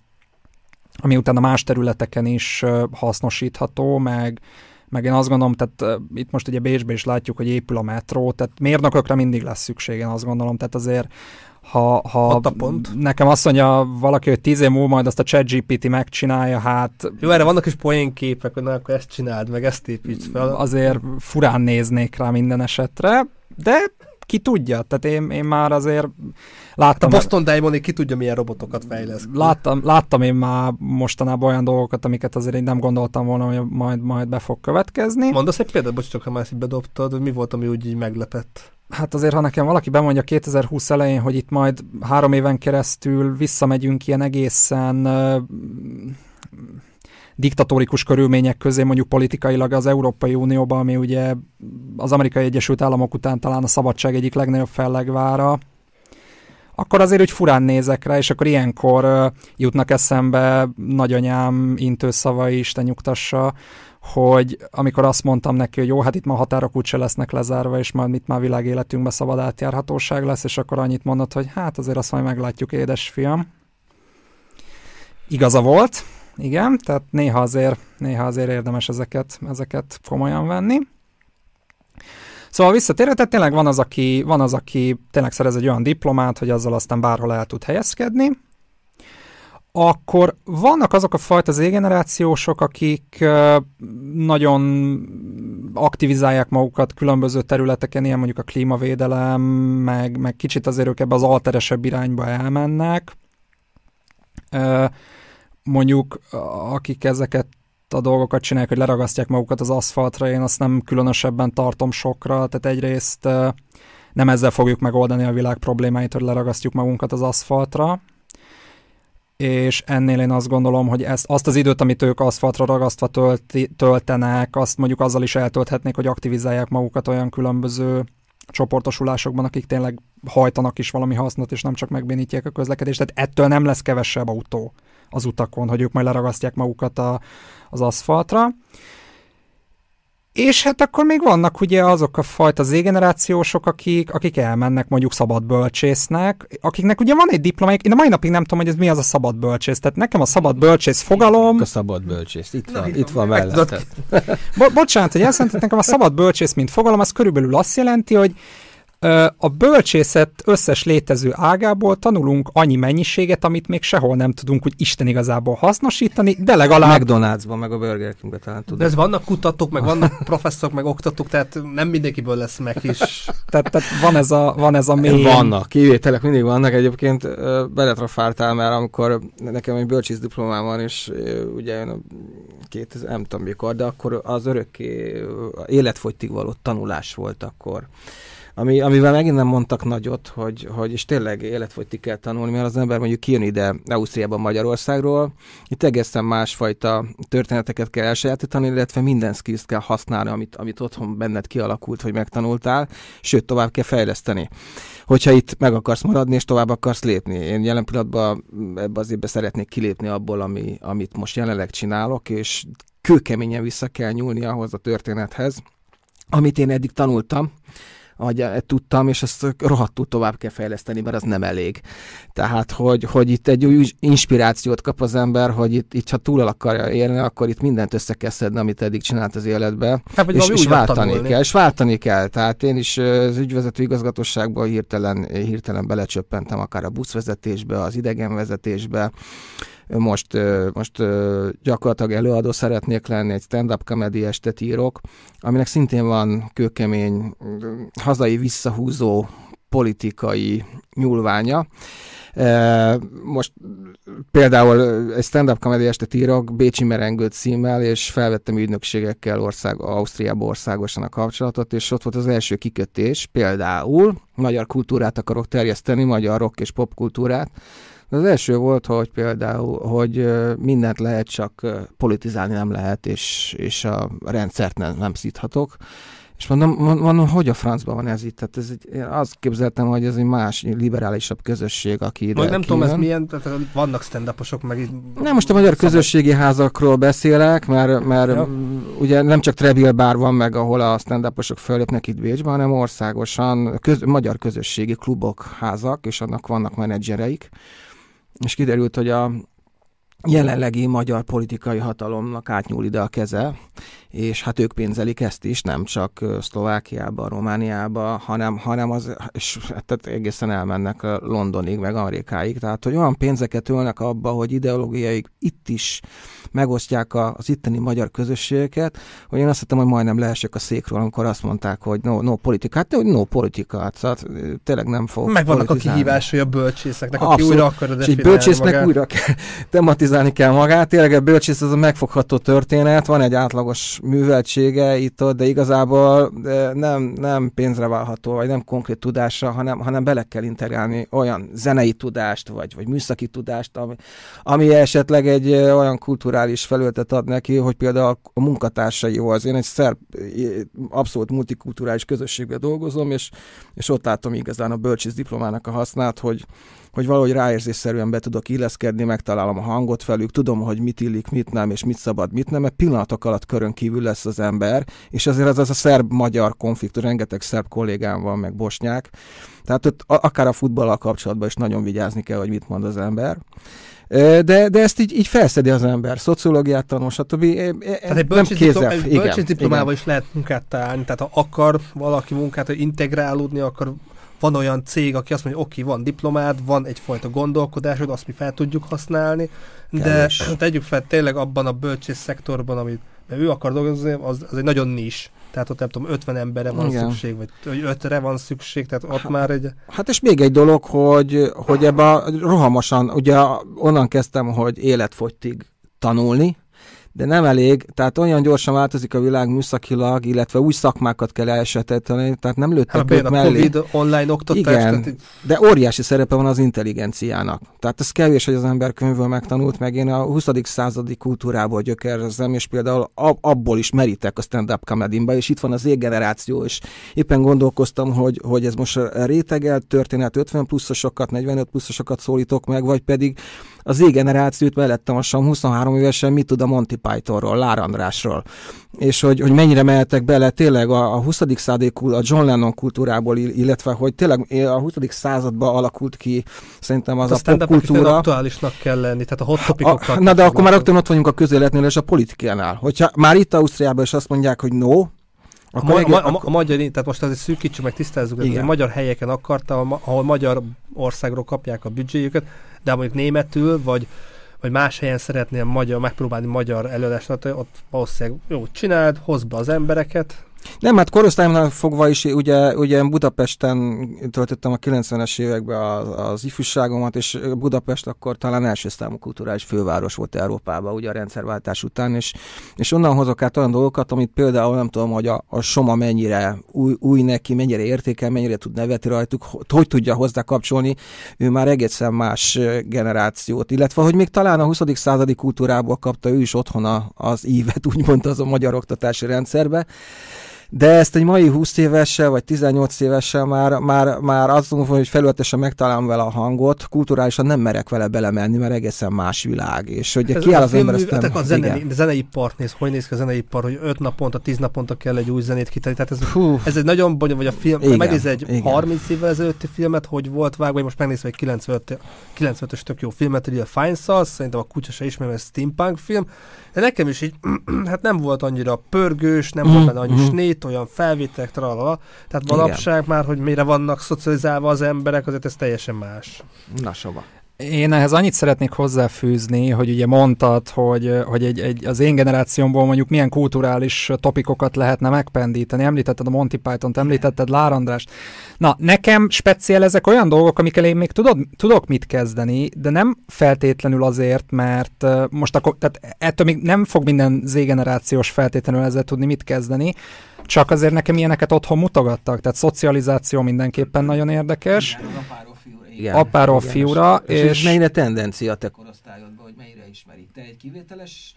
ami utána más területeken is hasznosítható, meg, meg én azt gondolom, tehát itt most ugye Bécsben is látjuk, hogy épül a metró, tehát mérnökökre mindig lesz szükség, én azt gondolom, tehát azért ha, ha a pont. nekem azt mondja valaki, hogy tíz év múlva majd azt a chat GPT megcsinálja, hát... Jó, erre vannak is poénképek, hogy na, akkor ezt csináld, meg ezt építs fel. Azért furán néznék rá minden esetre, de ki tudja, tehát én, én már azért láttam... A Boston Diamond ki tudja, milyen robotokat fejlesz. Láttam, láttam én már mostanában olyan dolgokat, amiket azért én nem gondoltam volna, hogy majd, majd be fog következni. Mondasz egy példát, bocs, csak ha már ezt bedobtad, mi volt, ami úgy így meglepett? Hát azért, ha nekem valaki bemondja 2020 elején, hogy itt majd három éven keresztül visszamegyünk ilyen egészen diktatórikus körülmények közé, mondjuk politikailag az Európai Unióban, ami ugye az Amerikai Egyesült Államok után talán a szabadság egyik legnagyobb fellegvára, akkor azért úgy furán nézek rá, és akkor ilyenkor jutnak eszembe nagyanyám intőszavai, Isten nyugtassa, hogy amikor azt mondtam neki, hogy jó, hát itt ma határok úgyse lesznek lezárva, és majd mit már világéletünkben szabad átjárhatóság lesz, és akkor annyit mondott, hogy hát azért azt majd meglátjuk, édesfiam. Igaza volt, igen, tehát néha azért, néha azért érdemes ezeket, ezeket komolyan venni. Szóval visszatérve, tehát tényleg van az, aki, van az, aki tényleg szerez egy olyan diplomát, hogy azzal aztán bárhol el tud helyezkedni, akkor vannak azok a fajta z-generációsok, akik nagyon aktivizálják magukat különböző területeken, ilyen mondjuk a klímavédelem, meg, meg kicsit azért ők ebbe az alteresebb irányba elmennek. Mondjuk akik ezeket a dolgokat csinálják, hogy leragasztják magukat az aszfaltra, én azt nem különösebben tartom sokra, tehát egyrészt nem ezzel fogjuk megoldani a világ problémáit, hogy leragasztjuk magunkat az aszfaltra, és ennél én azt gondolom, hogy ezt, azt az időt, amit ők aszfaltra ragasztva tölti, töltenek, azt mondjuk azzal is eltölthetnék, hogy aktivizálják magukat olyan különböző csoportosulásokban, akik tényleg hajtanak is valami hasznot, és nem csak megbénítják a közlekedést. Tehát ettől nem lesz kevesebb autó az utakon, hogy ők majd leragasztják magukat a, az aszfaltra. És hát akkor még vannak ugye azok a fajta z-generációsok, akik, akik elmennek mondjuk szabad bölcsésznek, akiknek ugye van egy diplomájuk, én a mai napig nem tudom, hogy ez mi az a szabad bölcsész. Tehát nekem a szabad bölcsész fogalom... A szabad bölcsész, itt van, Na, itt van mellette. Bo- bocsánat, hogy ezt nekem a szabad bölcsész, mint fogalom, az körülbelül azt jelenti, hogy a bölcsészet összes létező ágából tanulunk annyi mennyiséget, amit még sehol nem tudunk úgy Isten igazából hasznosítani, de legalább... McDonald'sban, meg a Burger Kingben talán tudom. De ez vannak kutatók, meg vannak professzorok, meg oktatók, tehát nem mindenkiből lesz meg is. tehát, tehát van ez a, van ez a mély... Vannak, kivételek mindig vannak. Egyébként beletrafáltál már, amikor nekem egy bölcsész diplomám van, és ugye én két, nem tudom mikor, de akkor az örökké életfogytig való tanulás volt akkor ami, amivel megint nem mondtak nagyot, hogy, hogy és tényleg életfogytig kell tanulni, mert az ember mondjuk kijön ide Ausztriában, Magyarországról, itt egészen másfajta történeteket kell elsajátítani, illetve minden skills kell használni, amit, amit otthon benned kialakult, hogy megtanultál, sőt, tovább kell fejleszteni. Hogyha itt meg akarsz maradni, és tovább akarsz lépni. Én jelen pillanatban ebbe az évbe szeretnék kilépni abból, ami, amit most jelenleg csinálok, és kőkeményen vissza kell nyúlni ahhoz a történethez, amit én eddig tanultam, ahogy tudtam, és ezt rohadtul tovább kell fejleszteni, mert az nem elég. Tehát, hogy, hogy itt egy új inspirációt kap az ember, hogy itt, itt ha túl akarja élni, akkor itt mindent össze kell szedni, amit eddig csinált az életbe, hát, és, és váltani tanulni. kell, és váltani kell. Tehát én is az ügyvezető igazgatóságban hirtelen, hirtelen belecsöppentem akár a buszvezetésbe, az idegenvezetésbe, most, most gyakorlatilag előadó szeretnék lenni, egy stand-up comedy estet írok, aminek szintén van kőkemény, hazai visszahúzó politikai nyúlványa. Most például egy stand-up comedy estet írok Bécsi Merengő címmel, és felvettem ügynökségekkel ország, Ausztriába országosan a kapcsolatot, és ott volt az első kikötés, például magyar kultúrát akarok terjeszteni, magyar rock és popkultúrát, az első volt, hogy például, hogy mindent lehet, csak politizálni nem lehet, és, és a rendszert nem, nem szíthatok. És mondom, mondom, hogy a francban van ez itt? Tehát ez egy, én azt képzeltem, hogy ez egy más, liberálisabb közösség, aki ide Majd nem tudom, ez milyen, tehát vannak stand meg így... Nem, most a magyar szabad. közösségi házakról beszélek, mert, mert ja. ugye nem csak Treville Bar van meg, ahol a stand fölépnek itt Bécsben, hanem országosan köz, magyar közösségi klubok, házak, és annak vannak menedzsereik. És kiderült, hogy a jelenlegi magyar politikai hatalomnak átnyúl ide a keze, és hát ők pénzelik ezt is, nem csak Szlovákiába, Romániába, hanem, hanem az, és tehát egészen elmennek Londonig, meg Amerikáig, tehát hogy olyan pénzeket ölnek abba, hogy ideológiai itt is megosztják az itteni magyar közösségeket, hogy én azt hittem, hogy majdnem leesek a székről, amikor azt mondták, hogy no, no politika. Hát hogy no politika, tehát tényleg nem fog Megvannak a kihívásai a bölcsészeknek, aki Abszolút. újra akar És egy bölcsésznek magát. újra kell, tematizálni kell magát. Tényleg a bölcsész az a megfogható történet, van egy átlagos műveltsége itt de igazából nem, nem pénzre válható, vagy nem konkrét tudásra, hanem, hanem bele kell integrálni olyan zenei tudást, vagy, vagy műszaki tudást, ami, ami esetleg egy olyan kulturális felületet ad neki, hogy például a munkatársaival, az én egy szerb, abszolút multikulturális közösségben dolgozom, és, és ott látom igazán a bölcsész diplomának a hasznát, hogy, hogy valahogy ráérzésszerűen be tudok illeszkedni, megtalálom a hangot felük, tudom, hogy mit illik, mit nem, és mit szabad, mit nem, mert pillanatok alatt körön kívül lesz az ember, és azért ez az a szerb-magyar konfliktus, rengeteg szerb kollégám van, meg bosnyák, tehát ott akár a futballal kapcsolatban is nagyon vigyázni kell, hogy mit mond az ember. De, de ezt így, így felszedi az ember, szociológiát tanul, stb. Tehát egy bölcsész, diplom, egy bölcsész diplomával is lehet munkát találni, tehát ha akar valaki munkát, hogy integrálódni, akkor van olyan cég, aki azt mondja, oké, okay, van diplomád, van egyfajta gondolkodásod, azt mi fel tudjuk használni, de Kevés. tegyük fel tényleg abban a bölcsész szektorban, amit ő akar dolgozni, az, az egy nagyon nis. Tehát ott nem tudom, 50 emberre van Igen. szükség, vagy 5-re van szükség, tehát ott hát, már egy... Hát és még egy dolog, hogy, hogy ebben rohamosan, ugye onnan kezdtem, hogy életfogytig tanulni, de nem elég, tehát olyan gyorsan változik a világ műszakilag, illetve új szakmákat kell elsetetni, tehát nem lőttek hát, ők a mellé. Covid online oktatás. Igen, tehát... de óriási szerepe van az intelligenciának. Tehát ez kevés, hogy az ember könyvből megtanult, meg én a 20. századi kultúrából gyökerezem, és például abból is merítek a stand-up comedy és itt van az Z-generáció, és éppen gondolkoztam, hogy, hogy ez most a rétegelt történet 50 pluszosokat, 45 pluszosokat szólítok meg, vagy pedig az Z-generációt mellettem a 23 évesen mit tud a Monty Pythonról, Lár Andrásról, és hogy, hogy mennyire mehetek bele tényleg a, a 20. századi a John Lennon kultúrából, illetve hogy tényleg a 20. században alakult ki szerintem az hát a, a popkultúra. aktuálisnak kell lenni, tehát a hot topicoknak. Na de akkor már rögtön ott vagyunk a közéletnél és a politikánál. Hogyha már itt Ausztriában is azt mondják, hogy no, a, ma, a, a, a magyar, tehát most azért szűkítsük meg, tisztázzuk, hogy a magyar helyeken akarta, ahol magyar országról kapják a büdzséjüket, de mondjuk németül, vagy vagy más helyen szeretnél magyar, megpróbálni magyar előadást, ott valószínűleg jó, csináld, hozd be az embereket, nem, hát korosztályomnál fogva is, ugye, ugye Budapesten töltöttem a 90-es években az, az ifjúságomat, és Budapest akkor talán első számú kulturális főváros volt Európában, ugye a rendszerváltás után, és, és onnan hozok át olyan dolgokat, amit például nem tudom, hogy a, a Soma mennyire új, új neki, mennyire értékel, mennyire tud nevetni rajtuk, hogy tudja hozzá kapcsolni, ő már egészen más generációt, illetve hogy még talán a 20. századi kultúrából kapta ő is otthon az ívet, úgymond az a magyar oktatási rendszerbe, de ezt egy mai 20 évessel, vagy 18 évessel már, már, már azt mondom, hogy felületesen megtalálom vele a hangot, kulturálisan nem merek vele belemenni, mert egészen más világ. És hogy Ez kiáll az ember ezt nem... A zenei, zenei part néz, hogy néz ki a zenei part, hogy 5 naponta, 10 naponta kell egy új zenét kitenni. Tehát ez, Hú. ez egy nagyon bonyolult, vagy a film, igen, megnéz egy igen. 30 évvel ezelőtti filmet, hogy volt vágva, vagy most megnézve egy 95, 95-ös tök jó filmet, hogy a Fine Sauce, szerintem a kutya se ismerem, ez steampunk film, de nekem is így, hát nem volt annyira pörgős, nem volt benne annyi mm. snét, olyan felvételek, tralala. Tehát manapság már, hogy mire vannak szocializálva az emberek, azért ez teljesen más. Na, sova. Én ehhez annyit szeretnék hozzáfűzni, hogy ugye mondtad, hogy, hogy egy, egy, az én generációmból mondjuk milyen kulturális topikokat lehetne megpendíteni. Említetted a Monty Python-t, említetted Lár Andrást. Na, nekem speciál ezek olyan dolgok, amikkel én még tudod, tudok mit kezdeni, de nem feltétlenül azért, mert most akkor, tehát ettől még nem fog minden Z-generációs feltétlenül ezzel tudni mit kezdeni, csak azért nekem ilyeneket otthon mutogattak, tehát szocializáció mindenképpen nagyon érdekes. Igen. Apáról fiúra. És, és mennyire tendencia te korosztályodban, hogy mennyire ismerik? Te egy kivételes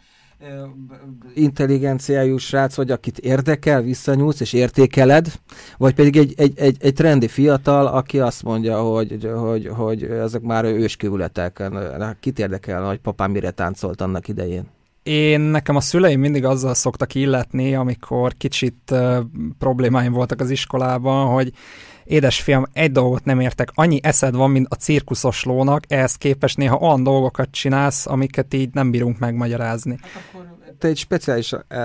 intelligenciájú srác vagy, akit érdekel, visszanyúlsz és értékeled, vagy pedig egy, egy, egy, egy trendi fiatal, aki azt mondja, hogy, hogy, hogy ezek már őskövületek. Kit érdekel, hogy papám mire táncolt annak idején? Én nekem a szüleim mindig azzal szoktak illetni, amikor kicsit uh, problémáim voltak az iskolában, hogy édesfiam, egy dolgot nem értek, annyi eszed van, mint a cirkuszos lónak, ehhez képest néha olyan dolgokat csinálsz, amiket így nem bírunk megmagyarázni. Hát akkor te egy speciális e,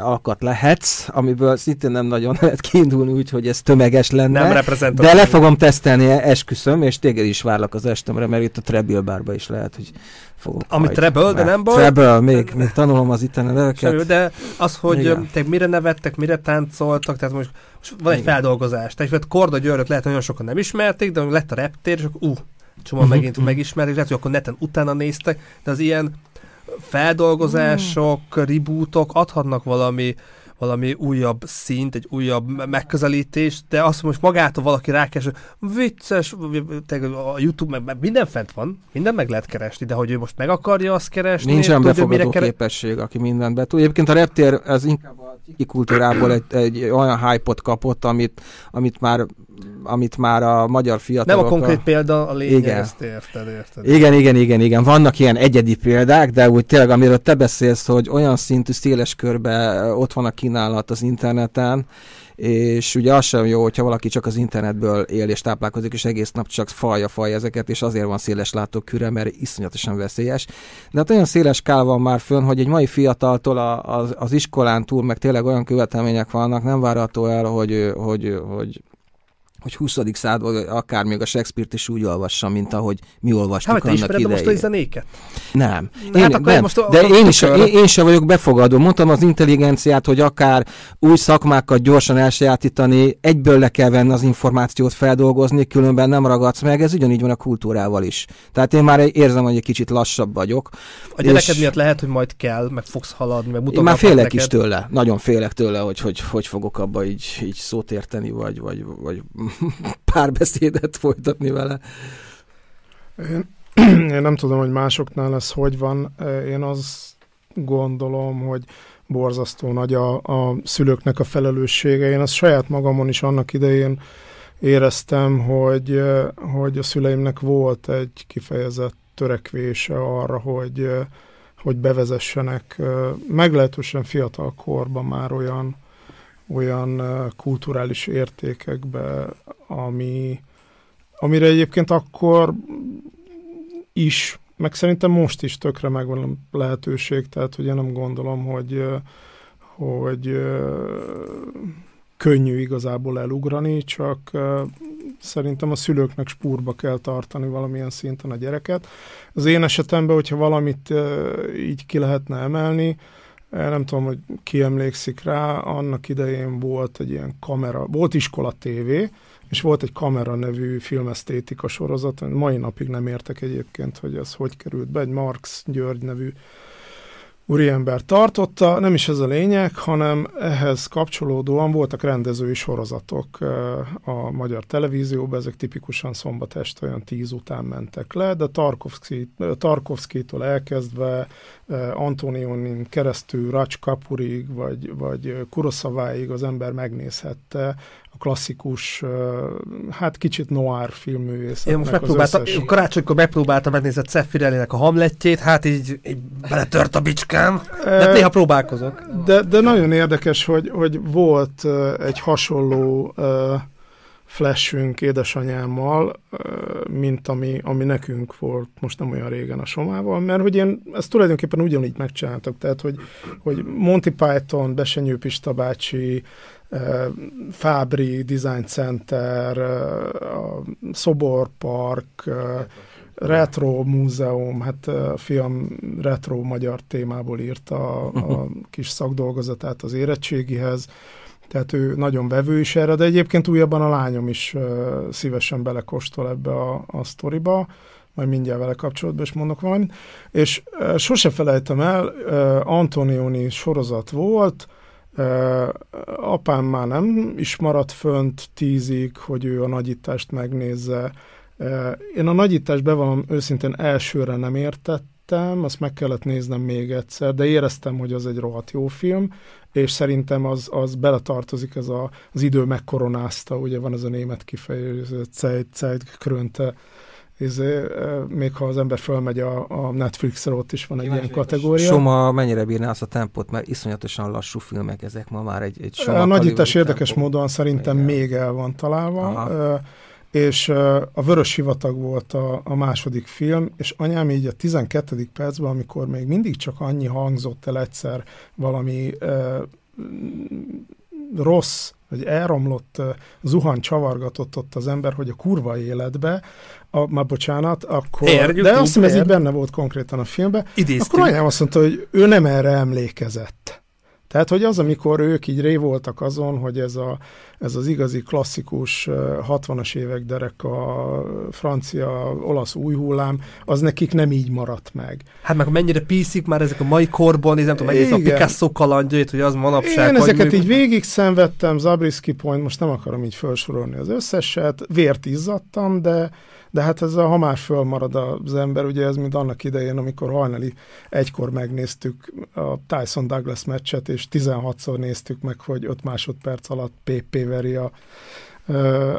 alkat lehetsz, amiből szintén nem nagyon lehet kiindulni úgy, hogy ez tömeges lenne. Nem reprezentatív. De le fogom tesztelni, esküszöm, és téged is várlak az estemre, mert itt a Treble bárba is lehet, hogy fogok Ami Treble, de nem baj. Treble, még, még tanulom az itteni neveket. De az, hogy Igen. te mire nevettek, mire táncoltak, tehát most, most van egy Igen. feldolgozás. Tehát Korda Györgyöt lehet, nagyon sokan nem ismerték, de lett a reptér, és akkor uh, csomóan uh-huh. megint megismerik, lehet, hogy akkor neten utána néztek, de az ilyen feldolgozások, mm. rebootok adhatnak valami valami újabb szint, egy újabb megközelítés, de azt most magától valaki rákeres, vicces, a YouTube, meg minden fent van, minden meg lehet keresni, de hogy ő most meg akarja azt keresni. Nincsen befogadó kere... képesség, aki mindent be tud. Egyébként a reptér, ez inkább a ciki kultúrából egy, egy olyan hype-ot kapott, amit, amit már amit már a magyar fiatalok... Nem a konkrét a... példa, a lényeg, igen. ezt érted, érted. Igen, igen, igen, igen. Vannak ilyen egyedi példák, de úgy tényleg, amiről te beszélsz, hogy olyan szintű széles körbe ott van a kínálat az interneten, és ugye az sem jó, hogyha valaki csak az internetből él és táplálkozik, és egész nap csak falja falja ezeket, és azért van széles látóküre, mert iszonyatosan veszélyes. De hát olyan széles kál van már fönn, hogy egy mai fiataltól a, az, az iskolán túl, meg tényleg olyan követelmények vannak, nem várható el, hogy, hogy, hogy hogy 20. század, akár még a Shakespeare-t is úgy olvassa, mint ahogy mi olvastuk hát, annak idején. most a zenéket? Nem. Én, hát akkor nem. Most a, De a, én, is, én, én sem vagyok befogadó. Mondtam az intelligenciát, hogy akár új szakmákat gyorsan elsajátítani, egyből le kell venni az információt, feldolgozni, különben nem ragadsz meg. Ez ugyanígy van a kultúrával is. Tehát én már érzem, hogy egy kicsit lassabb vagyok. A gyereked miatt lehet, hogy majd kell, meg fogsz haladni, meg Én már félek neked. is tőle. Nagyon félek tőle, hogy hogy, hogy fogok abba így, így szót érteni, vagy, vagy, vagy párbeszédet folytatni vele. Én, én nem tudom, hogy másoknál ez hogy van. Én azt gondolom, hogy borzasztó nagy a, a szülőknek a felelőssége. Én azt saját magamon is annak idején éreztem, hogy, hogy a szüleimnek volt egy kifejezett törekvése arra, hogy, hogy bevezessenek meglehetősen fiatal korban már olyan olyan kulturális értékekbe, ami, amire egyébként akkor is, meg szerintem most is tökre megvan a lehetőség, tehát hogy nem gondolom, hogy, hogy könnyű igazából elugrani, csak szerintem a szülőknek spúrba kell tartani valamilyen szinten a gyereket. Az én esetemben, hogyha valamit így ki lehetne emelni, nem tudom, hogy ki emlékszik rá, annak idején volt egy ilyen kamera, volt iskola tévé, és volt egy kamera nevű filmesztétika sorozat, mai napig nem értek egyébként, hogy ez hogy került be, egy Marx György nevű úriember tartotta, nem is ez a lényeg, hanem ehhez kapcsolódóan voltak rendezői sorozatok eh, a magyar televízióban, ezek tipikusan szombat este olyan tíz után mentek le, de Tarkovsky, elkezdve eh, Antonionin keresztül Racs Kapurig, vagy, vagy Kurosaváig az ember megnézhette a klasszikus, hát kicsit noir filmművészetnek Én most megpróbáltam, összes... karácsonykor megpróbáltam megnézni Ceffirellinek a Hamletjét, hát így, így beletört a bicskám, de hát néha próbálkozok. De, de nagyon érdekes, hogy, hogy volt egy hasonló flashünk édesanyámmal, mint ami, ami nekünk volt most nem olyan régen a Somával, mert hogy én ezt tulajdonképpen ugyanígy megcsináltak, tehát hogy, hogy Monty Python, Besenyő Pista bácsi, Fábri Design Center, a Szoborpark, Retro Múzeum, hát a fiam retro magyar témából írta a, a kis szakdolgozatát az érettségihez, tehát ő nagyon vevő is erre, de egyébként újabban a lányom is szívesen belekóstol ebbe a, a sztoriba, majd mindjárt vele kapcsolatban is mondok valamit, és sose felejtem el, Antonioni sorozat volt, uh, apám már nem is maradt fönt tízig, hogy ő a nagyítást megnézze, uh, én a nagyítást bevallom őszintén elsőre nem értettem, azt meg kellett néznem még egyszer, de éreztem, hogy az egy rohadt jó film, és szerintem az, az beletartozik, ez a, az idő megkoronázta, ugye van ez a német kifejező, Zeit, Zeit Krönte, ez, még ha az ember fölmegy a, a Netflixre, ott is van egy ilyen kategória. Soma, mennyire bírná azt a tempót, mert iszonyatosan lassú filmek ezek ma már egy, egy Soma A nagyítás érdekes tempó. módon szerintem Igen. még el van találva. Aha és a Vörös Sivatag volt a, a második film, és anyám így a 12. percben, amikor még mindig csak annyi hangzott el egyszer valami uh, rossz, vagy elromlott uh, zuhan csavargatott ott az ember, hogy a kurva életbe, a, már bocsánat, akkor, Érjük, de azt hiszem ez így benne volt konkrétan a filmben, Idéztünk. akkor anyám azt mondta, hogy ő nem erre emlékezett. Tehát, hogy az, amikor ők így ré voltak azon, hogy ez, a, ez az igazi klasszikus 60-as évek derek a francia, olasz új hullám, az nekik nem így maradt meg. Hát meg mennyire píszik már ezek a mai korban, nem tudom, megnézni a Picasso kalandjait, hogy az manapság. Én ezeket így végig szenvedtem, Zabriskie Point, most nem akarom így felsorolni az összeset, vért izzadtam, de de hát ez a, ha már fölmarad az ember, ugye ez mint annak idején, amikor hajnali egykor megnéztük a Tyson Douglas meccset, és 16-szor néztük meg, hogy 5 másodperc alatt PP veri a,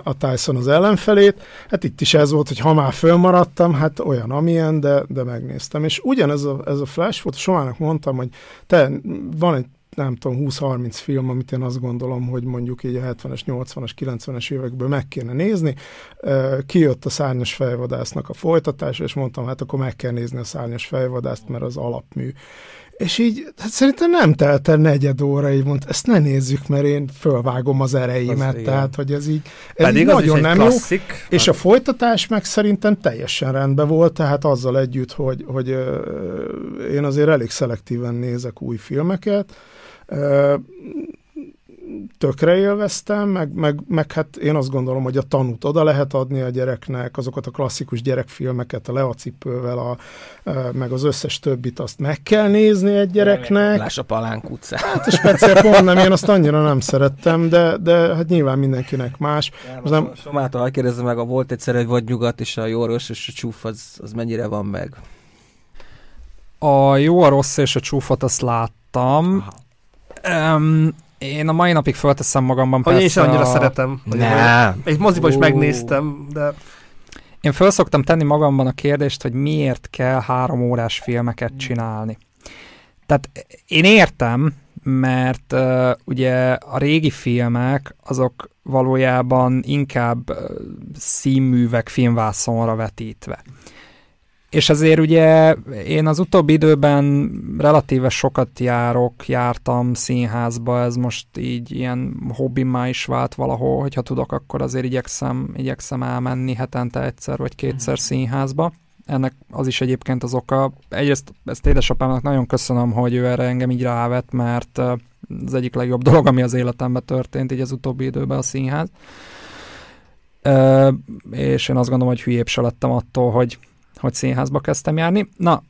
a Tyson az ellenfelét. Hát itt is ez volt, hogy ha már fölmaradtam, hát olyan amilyen, de, de megnéztem. És ugyanez a, ez a flash volt, Somának mondtam, hogy te, van egy nem tudom, 20-30 film, amit én azt gondolom, hogy mondjuk így a 70-es, 80-as, 90-es évekből meg kéne nézni. Kijött a Szárnyas fejvadásznak a folytatás, és mondtam, hát akkor meg kell nézni a Szárnyas fejvadászt, mert az alapmű. És így, hát szerintem nem telt el negyed óra, így mondta, ezt ne nézzük, mert én fölvágom az ereimet, az tehát, hogy ez így, ez Pedig így nagyon nem klasszik. jó. És a folytatás meg szerintem teljesen rendben volt, tehát azzal együtt, hogy, hogy én azért elég szelektíven nézek új filmeket, tökre élveztem, meg, meg, meg hát én azt gondolom, hogy a tanút oda lehet adni a gyereknek, azokat a klasszikus gyerekfilmeket, a Leacipővel, a, meg az összes többit, azt meg kell nézni egy gyereknek. Láss a Palánk utcát. Hát a speciál pont nem, én azt annyira nem szerettem, de, de hát nyilván mindenkinek más. Ja, nem... Somától, ha kérdezze meg, a volt egyszer egy vagy nyugat, és a jó, rossz és a csúf, az, az mennyire van meg? A jó, a rossz és a csúfot azt láttam. Aha. Um, én a mai napig felteszem magamban hogy persze én sem annyira a... szeretem. Nem. Egy moziban is megnéztem, de... Én föl szoktam tenni magamban a kérdést, hogy miért kell három órás filmeket csinálni. Tehát én értem, mert uh, ugye a régi filmek azok valójában inkább uh, színművek filmvászonra vetítve. És ezért ugye én az utóbbi időben relatíve sokat járok, jártam színházba, ez most így ilyen hobbimá is vált valahol, hogyha tudok, akkor azért igyekszem, igyekszem elmenni hetente egyszer vagy kétszer mhm. színházba. Ennek az is egyébként az oka. Egyrészt ezt édesapámnak nagyon köszönöm, hogy ő erre engem így rávett, mert az egyik legjobb dolog, ami az életemben történt így az utóbbi időben a színház. és én azt gondolom, hogy hülyébb se lettem attól, hogy hogy színházba kezdtem járni. Na,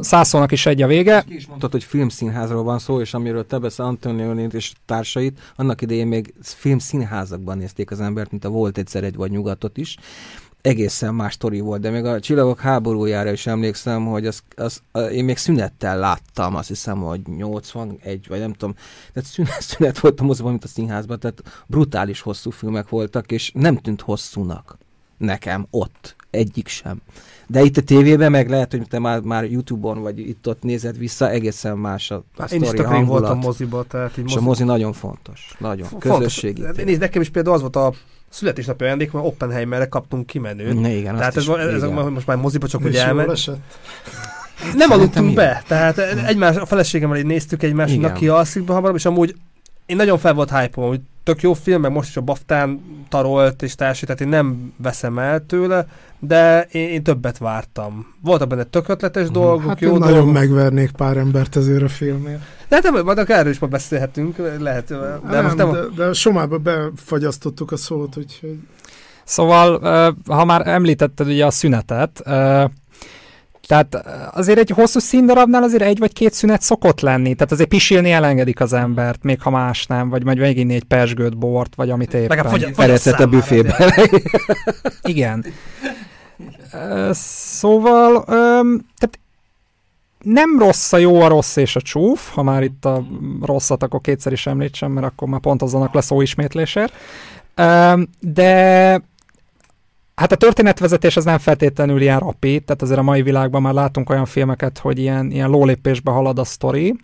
százszónak is egy a vége. Ki is mondtad, hogy filmszínházról van szó, és amiről te beszél Antonio és társait, annak idején még filmszínházakban nézték az embert, mint a volt egyszer egy vagy nyugatot is egészen más sztori volt, de még a Csillagok háborújára is emlékszem, hogy az, az, én még szünettel láttam, azt hiszem, hogy 81, vagy nem tudom, tehát szünet, szünet volt a moziban, mint a színházban, tehát brutális hosszú filmek voltak, és nem tűnt hosszúnak nekem ott egyik sem. De itt a tévében meg lehet, hogy te már, már Youtube-on vagy itt-ott nézed vissza, egészen más a, a hát Én is hangulat. voltam moziba, tehát így mozi... És a mozi nagyon fontos. Nagyon. Fontos. Közösségi. Nézd, nekem is például az volt a születésnapi ajándék, mert Oppenheimerre kaptunk kimenőt. Ne, igen, tehát ez, is, ez, ez most már moziba csak hogy elment. Nem aludtunk be, tehát egymás, a feleségemmel így néztük egymásnak, ki alszik be hamarabb, és amúgy én nagyon fel volt hype hogy tök jó film, meg most is a Baftán tarolt és társai, tehát én nem veszem el tőle, de én, én többet vártam. Voltak benne tök ötletes Mhm. dolgok, Hát jó én nagyon dolgok. megvernék pár embert ezért a filmért. De hát nem, majd erről is ma beszélhetünk, lehet. De, de most nem, de, de somába befagyasztottuk a szót, úgyhogy Szóval, ha már említetted ugye a szünetet, tehát azért egy hosszú színdarabnál azért egy vagy két szünet szokott lenni, tehát azért pisilni elengedik az embert, még ha más nem, vagy majd meginni egy pesgőt, bort, vagy amit éppen. Legalább fogy- a büfébe. Igen. Szóval, tehát nem rossz a jó, a rossz és a csúf, ha már itt a rosszat, akkor kétszer is említsem, mert akkor már pont azonnak lesz szó ismétlésért. De hát a történetvezetés az nem feltétlenül ilyen rapid, tehát azért a mai világban már látunk olyan filmeket, hogy ilyen, ilyen lólépésbe halad a sztori.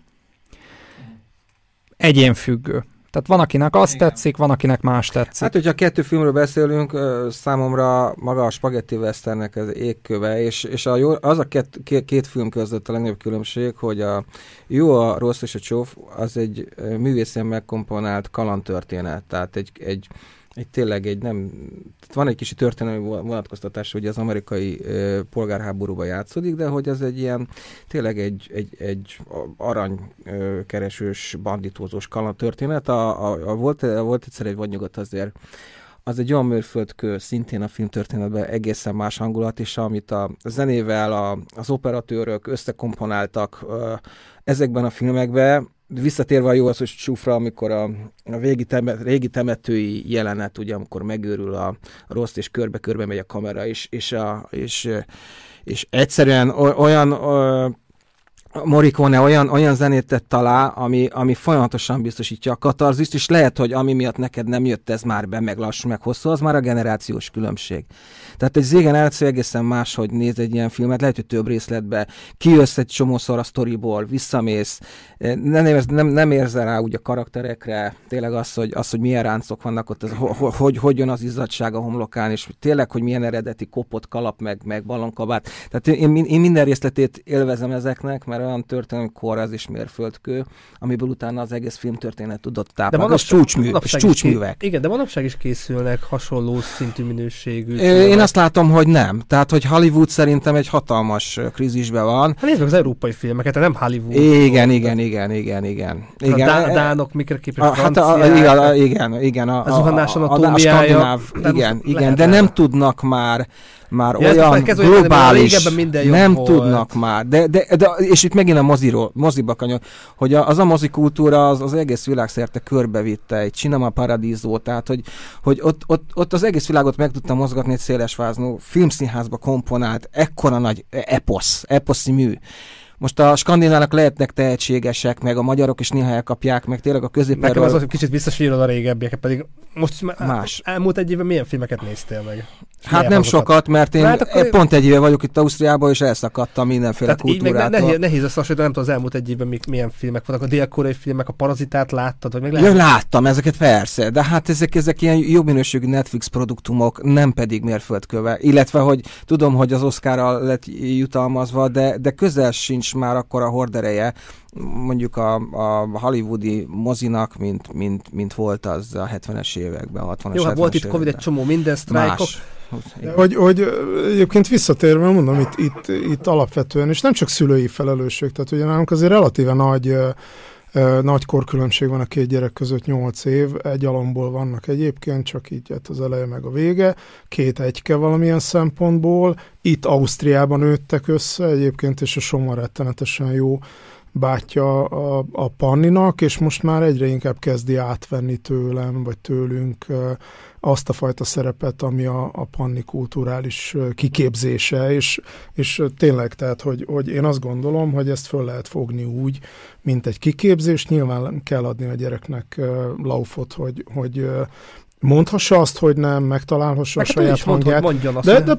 Egyénfüggő. Tehát van, akinek azt Igen. tetszik, van, akinek más tetszik. Hát, hogyha kettő filmről beszélünk, számomra maga a Spaghetti Westernnek az égköve, és, és a jó, az a két, két, film között a legnagyobb különbség, hogy a jó, a rossz és a csóf, az egy művészen megkomponált kalandtörténet, tehát egy, egy egy tényleg egy nem, tehát van egy kicsi történelmi vonatkoztatás, hogy az amerikai ö, polgárháborúban játszódik, de hogy ez egy ilyen, tényleg egy, egy, egy aranykeresős, banditózós kalandtörténet. A, a, a volt, volt egyszer egy vadnyugat azért, az egy olyan mérföldkő, szintén a filmtörténetben egészen más hangulat, és amit a zenével a, az operatőrök összekomponáltak ö, ezekben a filmekben, visszatérve a jó az, hogy csúfra, amikor a, a végi temet, régi temetői jelenet, ugye, amikor megőrül a rossz, és körbe-körbe megy a kamera, és, és, a, és, és egyszerűen o- olyan ö, Morricone olyan, olyan zenét tett alá, ami, ami folyamatosan biztosítja a katarzist, és lehet, hogy ami miatt neked nem jött ez már be, meg lassú, meg hosszú, az már a generációs különbség. Tehát egy Z generáció egészen más, hogy néz egy ilyen filmet, lehet, hogy több részletbe, kijössz egy csomószor a sztoriból, visszamész, eh, nem, érz, nem, nem érzel rá úgy a karakterekre, tényleg az, hogy, az, hogy milyen ráncok vannak ott, az, hogy, hogy, hogy jön az izzadság a homlokán, és tényleg, hogy milyen eredeti kopott kalap, meg, meg ballonkabát. Tehát én, én minden részletét élvezem ezeknek, mert olyan történelmi kor az is mérföldkő, amiből utána az egész filmtörténet tudott táplálkozni. És csúcsmű, és manapság is csúcsművek. Ké... Igen, de manapság is készülnek hasonló szintű minőségű. Én filmek. azt látom, hogy nem. Tehát, hogy Hollywood szerintem egy hatalmas krízisben van. Hát nézd meg az európai filmeket, nem Hollywood. Igen, igen, igen, igen, igen. A igen. dá- dánok mikre képes, A, hát a, a, igen, a, igen, igen. A, A a, a, a, a skandináv, de igen, igen, de nem tudnak már már Ja, olyan mert globális, minden nem volt. tudnak már, de, de, de, és itt megint a moziról, moziba kanyar, hogy az a mozikultúra az, az egész világszerte körbevitte egy Cinema Paradiso, tehát hogy, hogy ott, ott, ott, az egész világot meg tudta mozgatni egy szélesváznú filmszínházba komponált, ekkora nagy eposz, eposzi mű. Most a skandinávok lehetnek tehetségesek, meg a magyarok is néha elkapják, meg tényleg a Nekem középerről az, hogy kicsit visszasírod a régebbieket, pedig most már Más. elmúlt egy évben milyen filmeket néztél meg? Hát nem sokat, mert én Hát akkor- pont egy éve vagyok itt Ausztriában, és elszakadtam mindenféle Tehát így meg ne- kultúrától. nehéz, nehéz összehasonlítani, nem tudom, az elmúlt egy évben mi, milyen filmek vannak. A dél-koreai filmek, a parazitát láttad, vagy meg Ja, láttam ezeket persze, de hát ezek, ezek ilyen jó minőségű Netflix produktumok, nem pedig mérföldköve. Illetve, hogy tudom, hogy az Oscarral lett jutalmazva, de, de közel sincs már akkor a hordereje mondjuk a, a hollywoodi mozinak, mint, mint, mint volt az a 70-es években, a 60-as, Jó, hát volt 70-es itt Covid, egy csomó minden sztrájkok. Hogy, hogy egyébként visszatérve mondom, itt, itt, itt alapvetően, és nem csak szülői felelősség, tehát ugye nálunk azért relatíve nagy, nagy korkülönbség van a két gyerek között, 8 év, egy alomból vannak egyébként, csak így hát az eleje meg a vége, két egyke valamilyen szempontból, itt Ausztriában nőttek össze egyébként, és a Soma rettenetesen jó bátyja a, a Panninak, és most már egyre inkább kezdi átvenni tőlem, vagy tőlünk azt a fajta szerepet, ami a, a panni kulturális kiképzése, és, és tényleg, tehát, hogy, hogy én azt gondolom, hogy ezt föl lehet fogni úgy, mint egy kiképzés, nyilván kell adni a gyereknek laufot, hogy, hogy mondhassa azt, hogy nem, megtalálhassa Meg a hát ő saját hangját, mondjon azt. de, de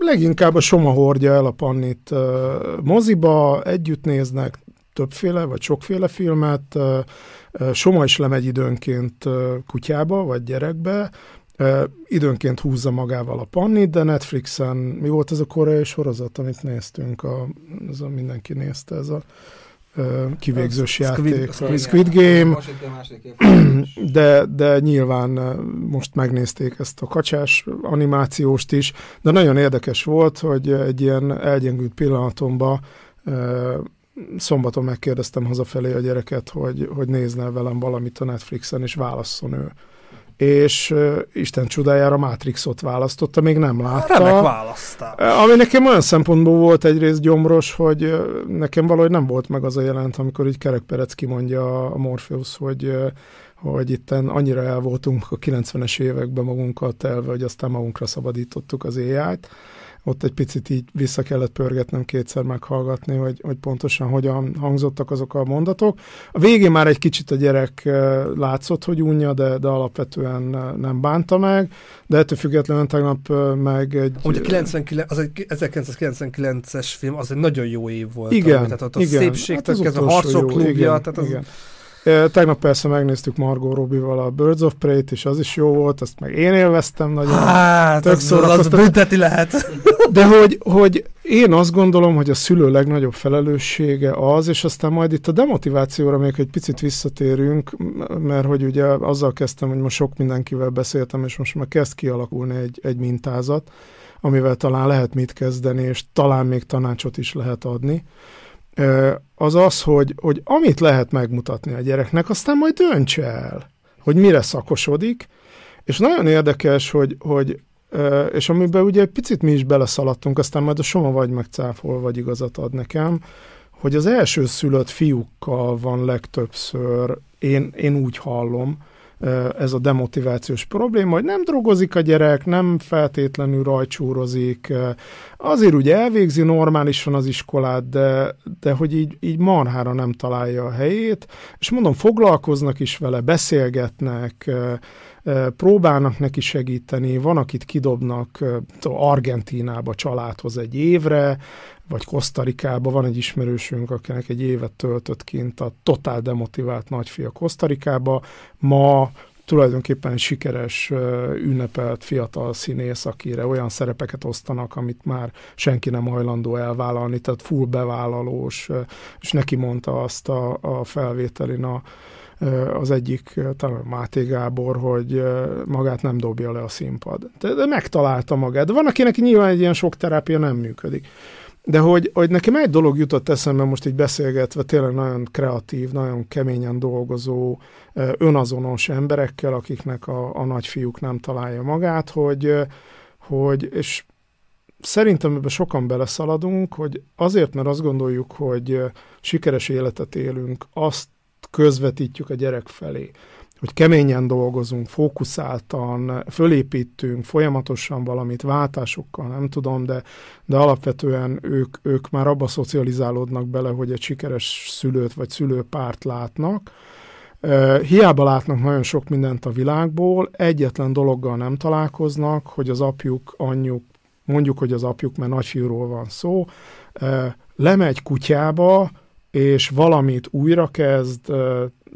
leginkább a Soma hordja el a Pannit moziba, együtt néznek többféle vagy sokféle filmet, Soma is lemegy időnként kutyába vagy gyerekbe, időnként húzza magával a Pannit, de Netflixen, mi volt ez a koreai sorozat, amit néztünk, a, ez a mindenki nézte, ez a kivégzős játék, Squid, Squid Game, de, de nyilván most megnézték ezt a kacsás animációst is, de nagyon érdekes volt, hogy egy ilyen elgyengült pillanatomban szombaton megkérdeztem hazafelé a gyereket, hogy, hogy nézne velem valamit a Netflixen, és válasszon ő és uh, Isten csodájára Matrixot választotta, még nem látta. Remek választás. Ami nekem olyan szempontból volt egyrészt gyomros, hogy uh, nekem valahogy nem volt meg az a jelent, amikor így Kerek kimondja a Morpheus, hogy uh, hogy itten annyira el voltunk a 90-es években magunkat telve, hogy aztán magunkra szabadítottuk az AI-t ott egy picit így vissza kellett pörgetnem kétszer meghallgatni, hogy, hogy pontosan hogyan hangzottak azok a mondatok. A végén már egy kicsit a gyerek látszott, hogy unja, de, de alapvetően nem bánta meg, de ettől függetlenül tegnap meg egy... Ugye 99, az egy 1999-es film, az egy nagyon jó év volt. Igen, tehát ott a igen. szépségtől hát kezdve a harcok klubja, igen, tehát az, igen. Tegnap persze megnéztük Margot Robbie-val a Birds of Prey-t, és az is jó volt, azt meg én élveztem nagyon. Hát, Tök az, az bünteti lehet. De hogy, hogy én azt gondolom, hogy a szülő legnagyobb felelőssége az, és aztán majd itt a demotivációra még egy picit visszatérünk, mert hogy ugye azzal kezdtem, hogy most sok mindenkivel beszéltem, és most már kezd kialakulni egy, egy mintázat, amivel talán lehet mit kezdeni, és talán még tanácsot is lehet adni az az, hogy, hogy amit lehet megmutatni a gyereknek, aztán majd döntse el, hogy mire szakosodik, és nagyon érdekes, hogy, hogy és amiben ugye egy picit mi is beleszaladtunk, aztán majd a Soma vagy megcáfol, vagy igazat ad nekem, hogy az első szülött fiúkkal van legtöbbször, én, én úgy hallom, ez a demotivációs probléma, hogy nem drogozik a gyerek, nem feltétlenül rajcsúrozik, azért ugye elvégzi normálisan az iskolát, de, de hogy így, így marhára nem találja a helyét, és mondom, foglalkoznak is vele, beszélgetnek, próbálnak neki segíteni, van, akit kidobnak Argentinába családhoz egy évre, vagy Kosztarikába, van egy ismerősünk, akinek egy évet töltött kint a totál demotivált nagyfia Kosztarikába, ma tulajdonképpen egy sikeres, ünnepelt fiatal színész, akire olyan szerepeket osztanak, amit már senki nem hajlandó elvállalni, tehát full bevállalós, és neki mondta azt a, a felvételin a, az egyik, talán Máté Gábor, hogy magát nem dobja le a színpad. De, de megtalálta magát. De van, akinek nyilván egy ilyen sok terápia nem működik. De hogy, hogy nekem egy dolog jutott eszembe most így beszélgetve, tényleg nagyon kreatív, nagyon keményen dolgozó, önazonos emberekkel, akiknek a, a nagyfiúk nem találja magát, hogy, hogy és szerintem ebben sokan beleszaladunk, hogy azért, mert azt gondoljuk, hogy sikeres életet élünk, azt közvetítjük a gyerek felé hogy keményen dolgozunk, fókuszáltan, fölépítünk folyamatosan valamit, váltásokkal, nem tudom, de, de alapvetően ők, ők már abba szocializálódnak bele, hogy egy sikeres szülőt vagy szülőpárt látnak. Hiába látnak nagyon sok mindent a világból, egyetlen dologgal nem találkoznak, hogy az apjuk, anyjuk, mondjuk, hogy az apjuk, mert nagyfiúról van szó, lemegy kutyába, és valamit újra kezd,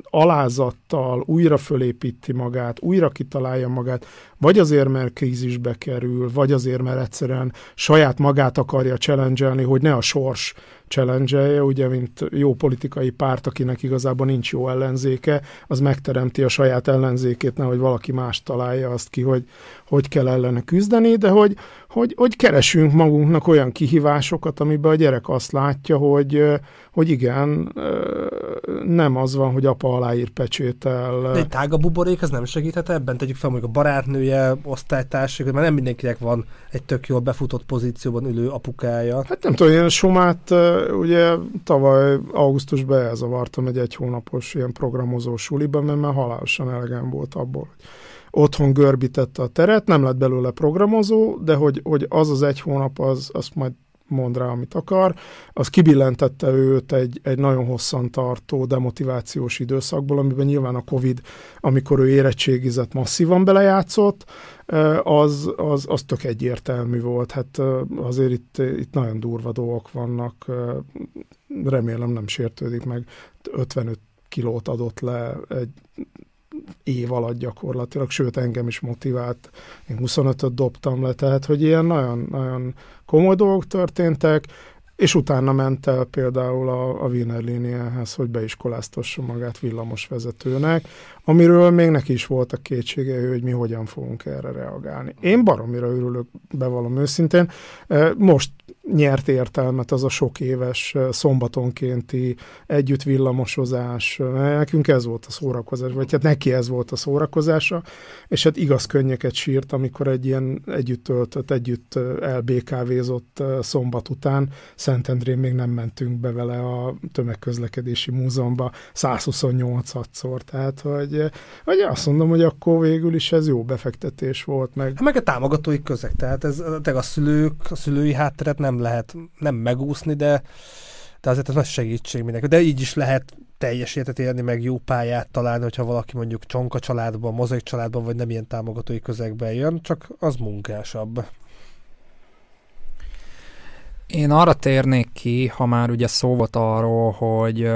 alázattal újra fölépíti magát, újra kitalálja magát, vagy azért, mert krízisbe kerül, vagy azért, mert egyszerűen saját magát akarja challenge hogy ne a sors challenge ugye, mint jó politikai párt, akinek igazából nincs jó ellenzéke, az megteremti a saját ellenzékét, nehogy valaki más találja azt ki, hogy hogy kell ellene küzdeni, de hogy, hogy, hogy keresünk magunknak olyan kihívásokat, amiben a gyerek azt látja, hogy, hogy igen, nem az van, hogy apa aláír pecsétel. De egy tágabb buborék, az nem segíthet ebben? Tegyük fel, mondjuk a barátnője, osztálytársak, mert nem mindenkinek van egy tök jól befutott pozícióban ülő apukája. Hát nem tudom, én Somát ugye tavaly augusztusban elzavartam egy egy hónapos ilyen programozó suliban, mert már halálosan elegem volt abból, hogy otthon görbítette a teret, nem lett belőle programozó, de hogy, hogy az az egy hónap, az, azt majd mond rá, amit akar, az kibillentette őt egy, egy nagyon hosszan tartó demotivációs időszakból, amiben nyilván a Covid, amikor ő érettségizett, masszívan belejátszott, az, az, az tök egyértelmű volt. Hát azért itt, itt nagyon durva dolgok vannak, remélem nem sértődik meg, 55 kilót adott le egy év alatt gyakorlatilag, sőt engem is motivált, én 25-öt dobtam le, tehát hogy ilyen nagyon, nagyon komoly dolgok történtek, és utána ment el például a, a Wiener Liniehez, hogy beiskoláztassa magát villamos vezetőnek, amiről még neki is voltak kétségei, hogy mi hogyan fogunk erre reagálni. Én baromira örülök, bevallom őszintén. Most nyert értelmet az a sok éves szombatonkénti együtt villamosozás. Nekünk ez volt a szórakozás, vagy hát neki ez volt a szórakozása, és hát igaz könnyeket sírt, amikor egy ilyen együtt töltött, együtt elbékávézott szombat után Szentendrén még nem mentünk be vele a tömegközlekedési múzeumba 128-szor, tehát hogy, hogy azt mondom, hogy akkor végül is ez jó befektetés volt. Meg, hát meg a támogatói közeg, tehát ez, a szülők, a szülői hátteret nem lehet nem megúszni, de, de azért ez nagy segítség mindenki. De így is lehet teljes életet élni, meg jó pályát találni, hogyha valaki mondjuk csonka családban, mozaik családban, vagy nem ilyen támogatói közegben jön, csak az munkásabb. Én arra térnék ki, ha már ugye szó volt arról, hogy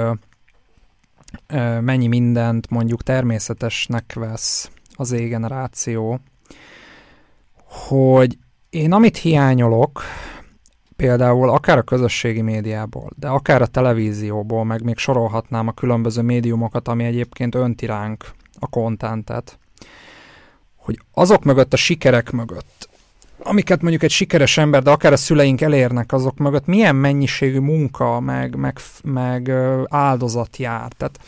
mennyi mindent mondjuk természetesnek vesz az égeneráció, hogy én amit hiányolok, például akár a közösségi médiából, de akár a televízióból, meg még sorolhatnám a különböző médiumokat, ami egyébként önti ránk a kontentet, hogy azok mögött, a sikerek mögött, amiket mondjuk egy sikeres ember, de akár a szüleink elérnek, azok mögött milyen mennyiségű munka, meg, meg, meg áldozat jár. Tehát,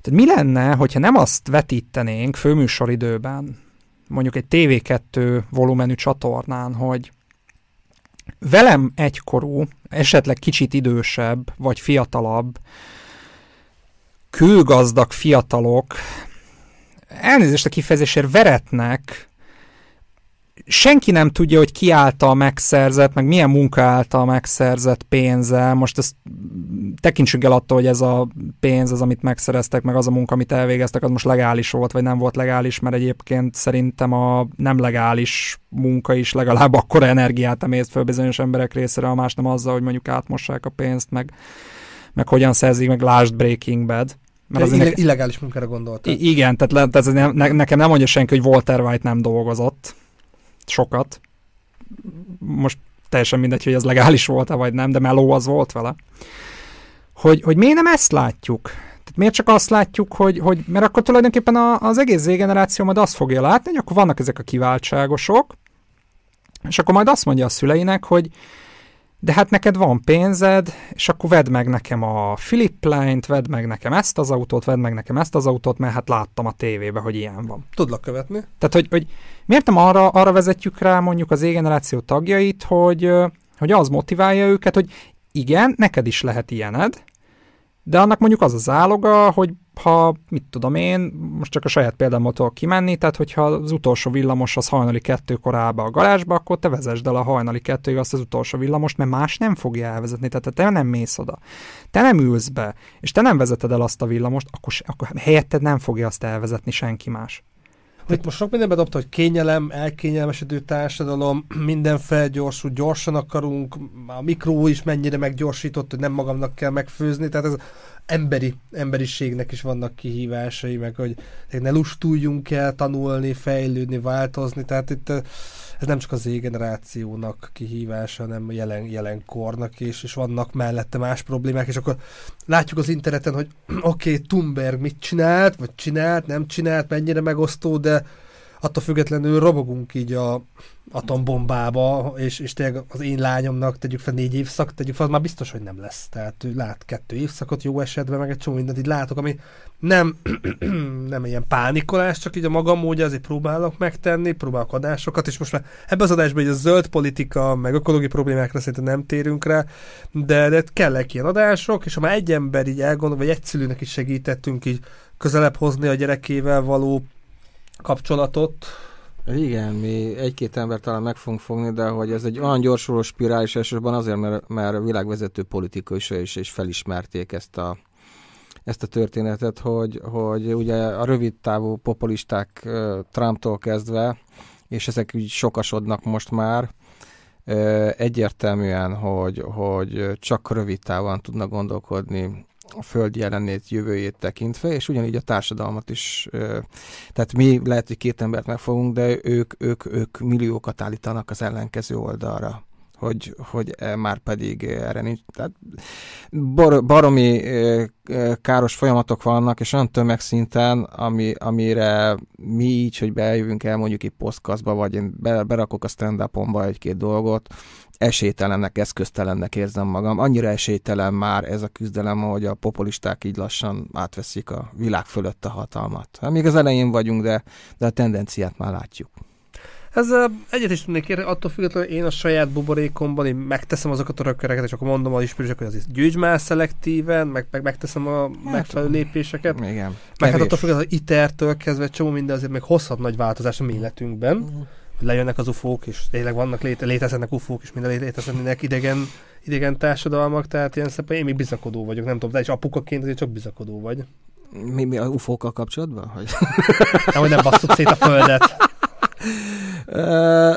tehát mi lenne, hogyha nem azt vetítenénk főműsoridőben, mondjuk egy TV2 volumenű csatornán, hogy velem egykorú, esetleg kicsit idősebb, vagy fiatalabb, kőgazdag fiatalok, elnézést a kifejezésért veretnek senki nem tudja, hogy ki által megszerzett, meg milyen munka által megszerzett pénzzel. Most ezt tekintsünk el attól, hogy ez a pénz, az, amit megszereztek, meg az a munka, amit elvégeztek, az most legális volt, vagy nem volt legális, mert egyébként szerintem a nem legális munka is legalább akkor energiát emészt föl bizonyos emberek részére, a más nem azzal, hogy mondjuk átmossák a pénzt, meg, meg hogyan szerzik, meg lásd Breaking Bad. Mert az illegális, illegális munkára gondoltam. Igen, tehát, tehát ez ne, nekem nem mondja senki, hogy Walter White nem dolgozott sokat. Most teljesen mindegy, hogy ez legális volt-e vagy nem, de meló az volt vele. Hogy, hogy miért nem ezt látjuk? Tehát miért csak azt látjuk, hogy, hogy mert akkor tulajdonképpen a, az egéz Z-generáció majd azt fogja látni, hogy akkor vannak ezek a kiváltságosok, és akkor majd azt mondja a szüleinek, hogy de hát neked van pénzed, és akkor vedd meg nekem a Philip Line-t, vedd meg nekem ezt az autót, vedd meg nekem ezt az autót, mert hát láttam a tévébe, hogy ilyen van. Tudlak követni. Tehát, hogy, hogy miért nem arra, arra vezetjük rá mondjuk az égeneráció tagjait, hogy, hogy az motiválja őket, hogy igen, neked is lehet ilyened, de annak mondjuk az az áloga, hogy ha, mit tudom én, most csak a saját példámmal tudok kimenni, tehát hogyha az utolsó villamos az hajnali kettő korába a garázsba, akkor te vezesd el a hajnali kettőig azt az utolsó villamost, mert más nem fogja elvezetni, tehát te nem mész oda, te nem ülsz be, és te nem vezeted el azt a villamost, akkor, akkor helyetted nem fogja azt elvezetni senki más. Itt most sok mindenbe dobta, hogy kényelem, elkényelmesedő társadalom, minden felgyorsul, gyorsan akarunk, a mikró is mennyire meggyorsított, hogy nem magamnak kell megfőzni, tehát ez emberi, emberiségnek is vannak kihívásai, meg hogy ne lustuljunk el tanulni, fejlődni, változni, tehát itt ez nem csak az Z-generációnak kihívása, hanem jelen, jelenkornak is, és vannak mellette más problémák, és akkor látjuk az interneten, hogy oké, okay, Thunberg mit csinált, vagy csinált, nem csinált, mennyire megosztó, de attól függetlenül robogunk így a atombombába, és, és tényleg az én lányomnak tegyük fel négy évszak, tegyük fel, az már biztos, hogy nem lesz. Tehát ő lát kettő évszakot jó esetben, meg egy csomó mindent így látok, ami nem, nem ilyen pánikolás, csak így a magam módja azért próbálok megtenni, próbálok adásokat, és most már ebbe az adásban egy a zöld politika, meg ökológiai problémákra szerintem nem térünk rá, de, de kellek ilyen adások, és ha már egy ember így elgondol, vagy egy szülőnek is segítettünk így közelebb hozni a gyerekével való kapcsolatot. Igen, mi egy-két ember talán meg fogunk fogni, de hogy ez egy olyan gyorsuló spirális elsősorban azért, mert, mert világvezető politikus is, és felismerték ezt a, ezt a történetet, hogy, hogy ugye a rövid távú populisták Trumptól kezdve, és ezek úgy sokasodnak most már, egyértelműen, hogy, hogy csak rövid távon tudnak gondolkodni a föld jelenét, jövőjét tekintve, és ugyanígy a társadalmat is. Tehát mi lehet, hogy két embert megfogunk, de ők, ők, ők milliókat állítanak az ellenkező oldalra hogy, hogy e, már pedig erre nincs. Tehát bar, baromi káros folyamatok vannak, és olyan tömegszinten, ami, amire mi így, hogy bejövünk el mondjuk egy posztkaszba, vagy én berakok a stand egy-két dolgot, esélytelennek, eszköztelennek érzem magam. Annyira esélytelen már ez a küzdelem, hogy a populisták így lassan átveszik a világ fölött a hatalmat. Hát még az elején vagyunk, de, de a tendenciát már látjuk. Ezzel egyet is tudnék érni, attól függetlenül én a saját buborékomban én megteszem azokat a rökkereket, és akkor mondom az ismerősök, hogy azért gyűjts már szelektíven, meg, meg megteszem a hát, megfelelő lépéseket. Igen. Meg hát attól függetlenül, hogy ITER-től kezdve csomó minden azért még hozhat nagy változást a mi életünkben. Uh-huh lejönnek az ufók, és tényleg vannak, léte, léteznek ufók, és minden léteznek idegen, idegen társadalmak, tehát ilyen szépen én még bizakodó vagyok, nem tudom, de is apukaként azért csak bizakodó vagy. Mi, mi a ufókkal kapcsolatban? Hogy... Nem, hogy nem basszuk szét a földet.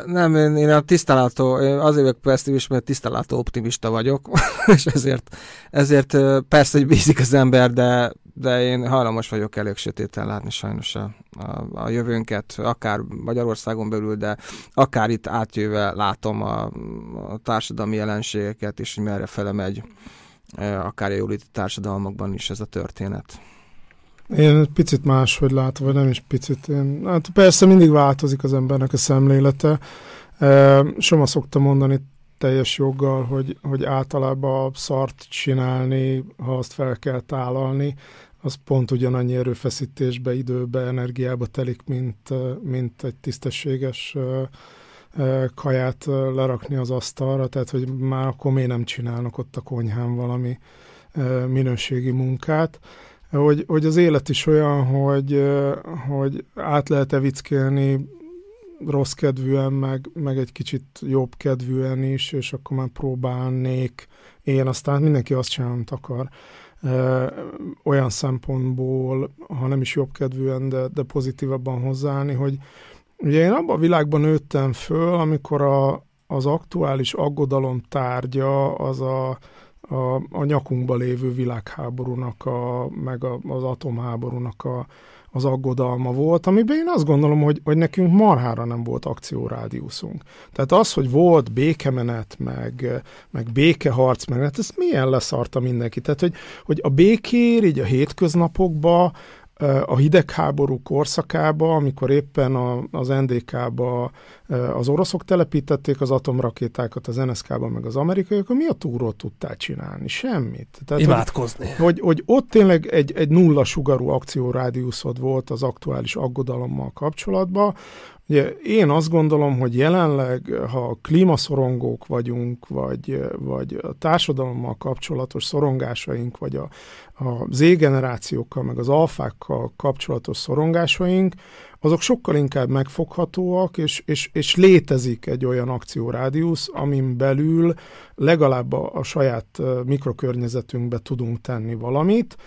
Nem, én, én a tisztálátó, én azért vagyok pessimist, mert tisztálátó optimista vagyok, és ezért, ezért persze, hogy bízik az ember, de, de én hajlamos vagyok elég sötéten látni sajnos a, a, a jövőnket, akár Magyarországon belül, de akár itt átjöve látom a, a társadalmi jelenségeket, és hogy merre fele megy, akár a jóléti társadalmakban is ez a történet. Én picit máshogy látom, vagy nem is picit. Én, hát persze mindig változik az embernek a szemlélete. E, Soma szokta mondani teljes joggal, hogy, hogy általában a szart csinálni, ha azt fel kell tálalni, az pont ugyanannyi erőfeszítésbe, időbe, energiába telik, mint, mint egy tisztességes kaját lerakni az asztalra, tehát hogy már akkor miért nem csinálnak ott a konyhán valami minőségi munkát hogy, hogy az élet is olyan, hogy, hogy át lehet evickélni rossz kedvűen, meg, meg egy kicsit jobb kedvűen is, és akkor már próbálnék én, aztán mindenki azt amit akar. olyan szempontból, ha nem is jobb kedvűen, de, de pozitívabban hozzáállni, hogy ugye én abban a világban nőttem föl, amikor a, az aktuális aggodalom tárgya az a, a, a nyakunkba lévő világháborúnak, a, meg a, az atomháborúnak a, az aggodalma volt, amiben én azt gondolom, hogy, hogy nekünk marhára nem volt akciórádiuszunk. Tehát az, hogy volt békemenet, meg, meg békeharc, meg hát ezt milyen leszarta mindenki. Tehát, hogy, hogy a békér így a hétköznapokban a hidegháború korszakába, amikor éppen a, az NDK-ba az oroszok telepítették az atomrakétákat az NSK-ba, meg az amerikaiak, mi a túrót tudtál csinálni? Semmit. Tehát, Imádkozni. Hogy, hogy, hogy ott tényleg egy, egy nulla sugarú akciórádiuszod volt az aktuális aggodalommal kapcsolatban, Ugye én azt gondolom, hogy jelenleg, ha klímaszorongók vagyunk, vagy, vagy a társadalommal kapcsolatos szorongásaink, vagy a, a Z-generációkkal, meg az alfákkal kapcsolatos szorongásaink, azok sokkal inkább megfoghatóak, és, és, és létezik egy olyan akciórádiusz, amin belül legalább a, a saját mikrokörnyezetünkbe tudunk tenni valamit,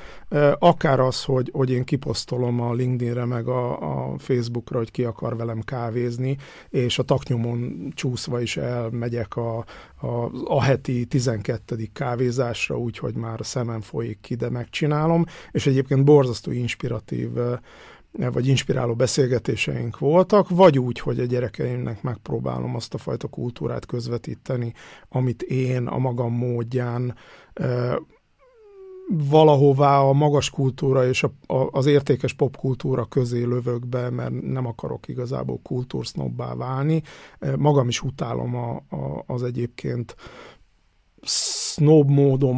akár az, hogy, hogy én kiposztolom a LinkedInre, meg a, a Facebookra, hogy ki akar velem kávézni, és a taknyomon csúszva is elmegyek a, a, a heti 12. kávézásra, úgyhogy már a szemem folyik ki, de megcsinálom, és egyébként borzasztó inspiratív vagy inspiráló beszélgetéseink voltak, vagy úgy, hogy a gyerekeimnek megpróbálom azt a fajta kultúrát közvetíteni, amit én a magam módján valahová a magas kultúra és a, a, az értékes popkultúra közé lövök be, mert nem akarok igazából kultúrsznobbá válni. Magam is utálom a, a, az egyébként snob módon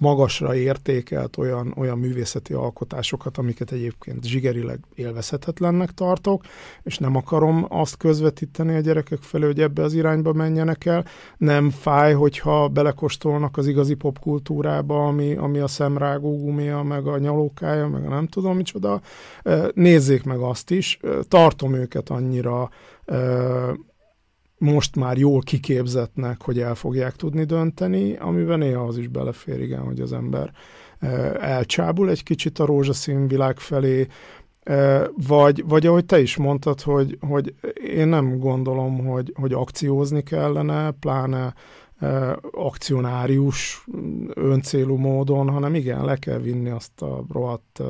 magasra értékelt olyan, olyan művészeti alkotásokat, amiket egyébként zsigerileg élvezhetetlennek tartok, és nem akarom azt közvetíteni a gyerekek felé, hogy ebbe az irányba menjenek el. Nem fáj, hogyha belekostolnak az igazi popkultúrába, ami, ami a szemrágó gumia, meg a nyalókája, meg a nem tudom micsoda. Nézzék meg azt is. Tartom őket annyira most már jól kiképzetnek, hogy el fogják tudni dönteni, amiben néha az is belefér, igen, hogy az ember e, elcsábul egy kicsit a rózsaszín világ felé, e, vagy, vagy ahogy te is mondtad, hogy, hogy én nem gondolom, hogy, hogy akciózni kellene, pláne akcionárius, öncélú módon, hanem igen, le kell vinni azt a rohadt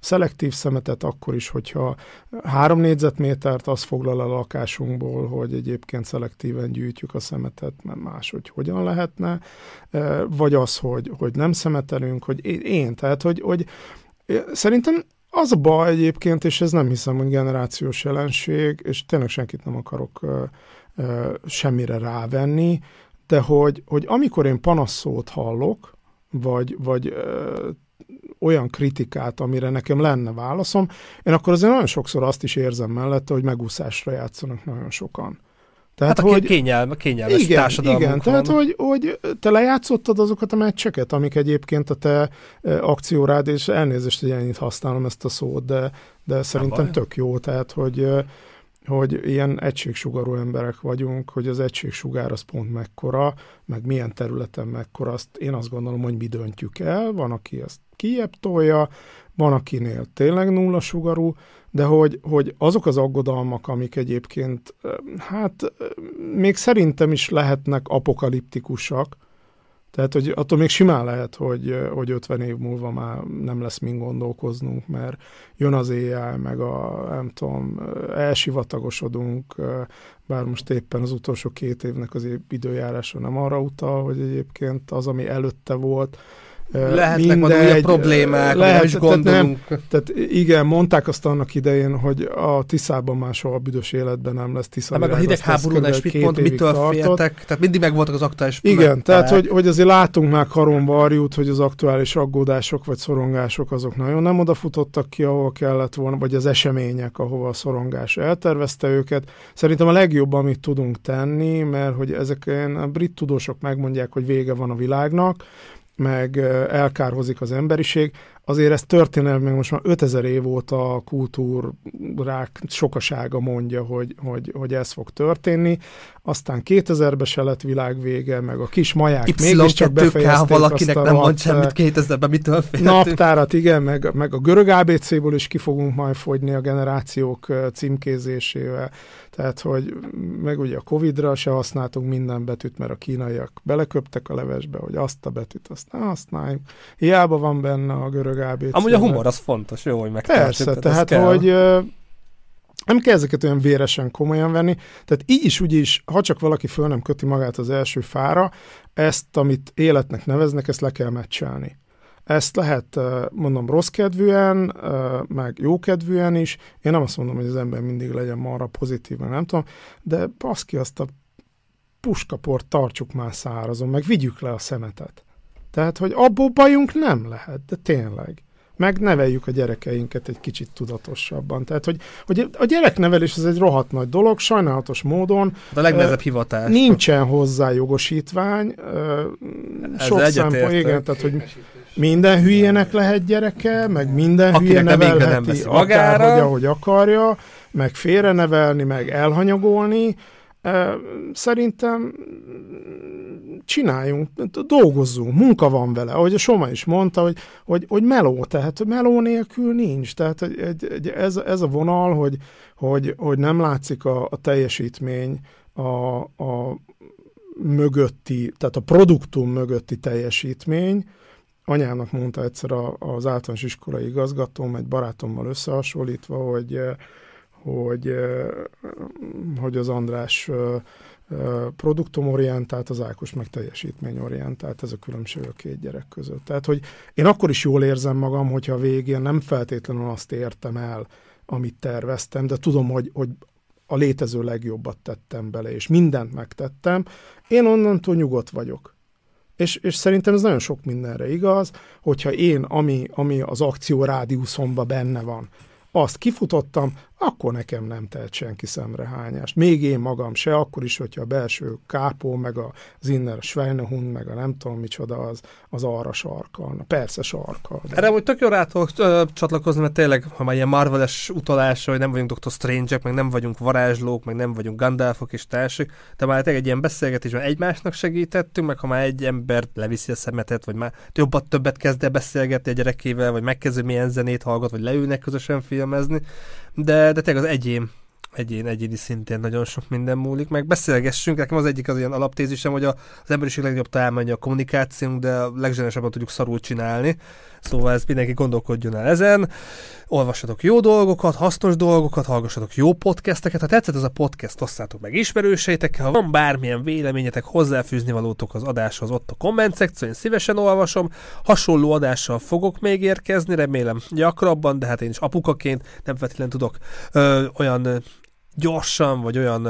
szelektív szemetet akkor is, hogyha három négyzetmétert az foglal a lakásunkból, hogy egyébként szelektíven gyűjtjük a szemetet, mert máshogy hogyan lehetne, vagy az, hogy, hogy nem szemetelünk, hogy én, tehát, hogy, hogy szerintem az a baj egyébként, és ez nem hiszem, hogy generációs jelenség, és tényleg senkit nem akarok semmire rávenni, de hogy, hogy amikor én panaszszót hallok, vagy, vagy ö, olyan kritikát, amire nekem lenne válaszom, én akkor azért nagyon sokszor azt is érzem mellette, hogy megúszásra játszanak nagyon sokan. Tehát, hát hogy, kényelme, kényelmes igen, társadalmunk Igen, tehát hogy, hogy te lejátszottad azokat a meccseket, amik egyébként a te akciórád, és elnézést, hogy ennyit használom ezt a szót, de, de szerintem tök jó, tehát hogy hogy ilyen egységsugarú emberek vagyunk, hogy az egységsugár az pont mekkora, meg milyen területen mekkora, azt én azt gondolom, hogy mi döntjük el, van, aki ezt kiebb tolja, van, akinél tényleg nulla sugarú, de hogy, hogy azok az aggodalmak, amik egyébként, hát még szerintem is lehetnek apokaliptikusak, tehát, hogy attól még simán lehet, hogy, hogy 50 év múlva már nem lesz mind gondolkoznunk, mert jön az éjjel, meg a, nem tudom, elsivatagosodunk, bár most éppen az utolsó két évnek az időjárása nem arra utal, hogy egyébként az, ami előtte volt, Lehetnek majd újabb problémák, lehet, is gondolunk. Tehát, nem, tehát igen, mondták azt annak idején, hogy a Tiszában már soha büdös életben nem lesz Tisza. Hát meg a hidegháborúnál is mit mond, mitől tartott. féltek, tehát mindig meg voltak az aktuális Igen, meg, tehát hogy, hogy azért látunk már karon varjút, hogy az aktuális aggódások vagy szorongások azok nagyon nem odafutottak ki, ahol kellett volna, vagy az események, ahova a szorongás eltervezte őket. Szerintem a legjobb, amit tudunk tenni, mert hogy ezek a brit tudósok megmondják, hogy vége van a világnak, meg elkárhozik az emberiség, azért ez történelmi, most már 5000 év óta a kultúrák sokasága mondja, hogy, hogy, hogy ez fog történni. Aztán 2000-ben se lett világvége, meg a kis maják mégiscsak befejezték valakinek azt nem mond semmit 2000-ben, mitől féltünk. Naptárat, igen, meg, meg a görög ABC-ből is ki fogunk majd fogyni a generációk címkézésével. Tehát, hogy meg ugye a Covid-ra se használtunk minden betűt, mert a kínaiak beleköptek a levesbe, hogy azt a betűt azt ne használjuk. Hiába van benne a görög ABC. Amúgy a humor az fontos, jó, hogy megtartjuk. Persze, tehát, tehát hogy nem kell ezeket olyan véresen komolyan venni. Tehát így is, úgy is, ha csak valaki föl nem köti magát az első fára, ezt, amit életnek neveznek, ezt le kell meccselni. Ezt lehet, mondom, rossz kedvűen, meg jó kedvűen is. Én nem azt mondom, hogy az ember mindig legyen marra pozitív, nem tudom, de baszki azt a puskaport tartsuk már szárazon, meg vigyük le a szemetet. Tehát, hogy abból bajunk nem lehet, de tényleg. Meg neveljük a gyerekeinket egy kicsit tudatosabban. Tehát, hogy, hogy a gyereknevelés az egy rohadt nagy dolog, sajnálatos módon. A legnehezebb hivatás. Nincsen hozzá jogosítvány. sok szempont, igen, tehát, hogy minden hülyének lehet gyereke, meg minden Akinek hülye nevelheti akár, hogy ahogy akarja, meg félrenevelni, meg elhanyagolni. Szerintem csináljunk, dolgozzunk, munka van vele. Ahogy a Soma is mondta, hogy, hogy, hogy meló, tehát meló nélkül nincs. Tehát egy, egy, ez, ez a vonal, hogy, hogy, hogy nem látszik a, a teljesítmény a, a mögötti, tehát a produktum mögötti teljesítmény, anyának mondta egyszer az általános iskolai igazgatóm, egy barátommal összehasonlítva, hogy, hogy, hogy az András produktumorientált, az Ákos meg teljesítményorientált, ez a különbség a két gyerek között. Tehát, hogy én akkor is jól érzem magam, hogyha a végén nem feltétlenül azt értem el, amit terveztem, de tudom, hogy, hogy a létező legjobbat tettem bele, és mindent megtettem, én onnantól nyugodt vagyok. És, és szerintem ez nagyon sok mindenre igaz, hogyha én, ami, ami az akció rádiuszomban benne van, azt kifutottam, akkor nekem nem tehet senki szemrehányást. Még én magam se, akkor is, hogyha a belső kápó, meg az inner Schweinehund, meg a nem tudom micsoda, az, az arra sarkal. Na, persze sarkal. De... Erre hogy tök jó rá tudok csatlakozni, mert tényleg, ha már ilyen Marveles utalásra, hogy nem vagyunk Dr. strange meg nem vagyunk varázslók, meg nem vagyunk Gandalfok és társak, de már egy ilyen beszélgetésben egymásnak segítettünk, meg ha már egy ember leviszi a szemetet, vagy már jobbat többet kezd el beszélgetni a gyerekével, vagy megkezdő milyen zenét hallgat, vagy leülnek közösen filmezni, de, de tényleg az egyén egyén, egyéni szintén nagyon sok minden múlik, meg beszélgessünk, nekem az egyik az ilyen alaptézisem, hogy a, az emberiség legjobb találmánya a kommunikációnk, de legzsenesebben tudjuk szarul csinálni, szóval ez mindenki gondolkodjon el ezen, olvassatok jó dolgokat, hasznos dolgokat, hallgassatok jó podcasteket, ha tetszett ez a podcast, osszátok meg ismerőseitekkel, ha van bármilyen véleményetek, hozzáfűzni valótok az adáshoz ott a komment szekció, én szívesen olvasom, hasonló adással fogok még érkezni, remélem gyakrabban, de hát én is apukaként nem feltétlenül tudok ö, olyan gyorsan, vagy olyan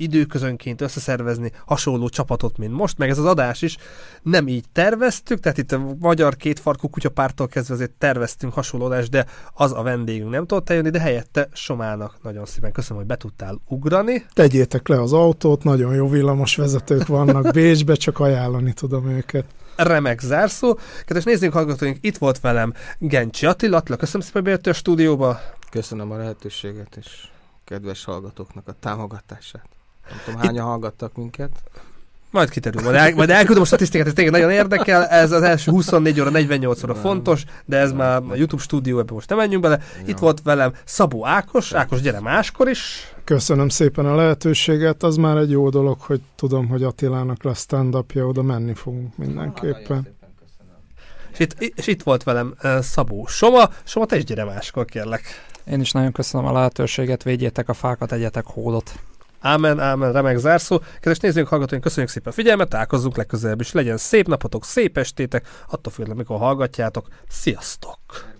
időközönként összeszervezni hasonló csapatot, mint most, meg ez az adás is nem így terveztük, tehát itt a magyar kétfarkú kutyapártól kezdve azért terveztünk hasonló adást, de az a vendégünk nem tudott eljönni, de helyette Somának nagyon szépen köszönöm, hogy be tudtál ugrani. Tegyétek le az autót, nagyon jó villamos vezetők vannak Bécsbe, csak ajánlani tudom őket remek zárszó. Kedves nézzünk, hallgatóink, itt volt velem Gencsi Attila. Attila, köszönöm szépen, hogy a stúdióba. Köszönöm a lehetőséget, és kedves hallgatóknak a támogatását. Nem tudom, hányan Itt... hallgattak minket. Majd kiterül, majd, el, majd elküldöm a statisztikát, ez tényleg nagyon érdekel, ez az első 24 óra, 48 óra fontos, de ez már a YouTube stúdió, ebben most nem menjünk bele. Itt volt velem Szabó Ákos, Ákos gyere máskor is. Köszönöm szépen a lehetőséget, az már egy jó dolog, hogy tudom, hogy Attilának lesz stand oda menni fogunk mindenképpen. És itt, és itt volt velem uh, Szabó Soma. Soma, te is gyere máskor, kérlek. Én is nagyon köszönöm a lehetőséget, védjétek a fákat, egyetek hódot. Ámen, ámen, remek zárszó. Kedves nézőink, hallgatóink, köszönjük szépen a figyelmet, találkozzunk legközelebb is. Legyen szép napotok, szép estétek, attól függően, mikor hallgatjátok. Sziasztok!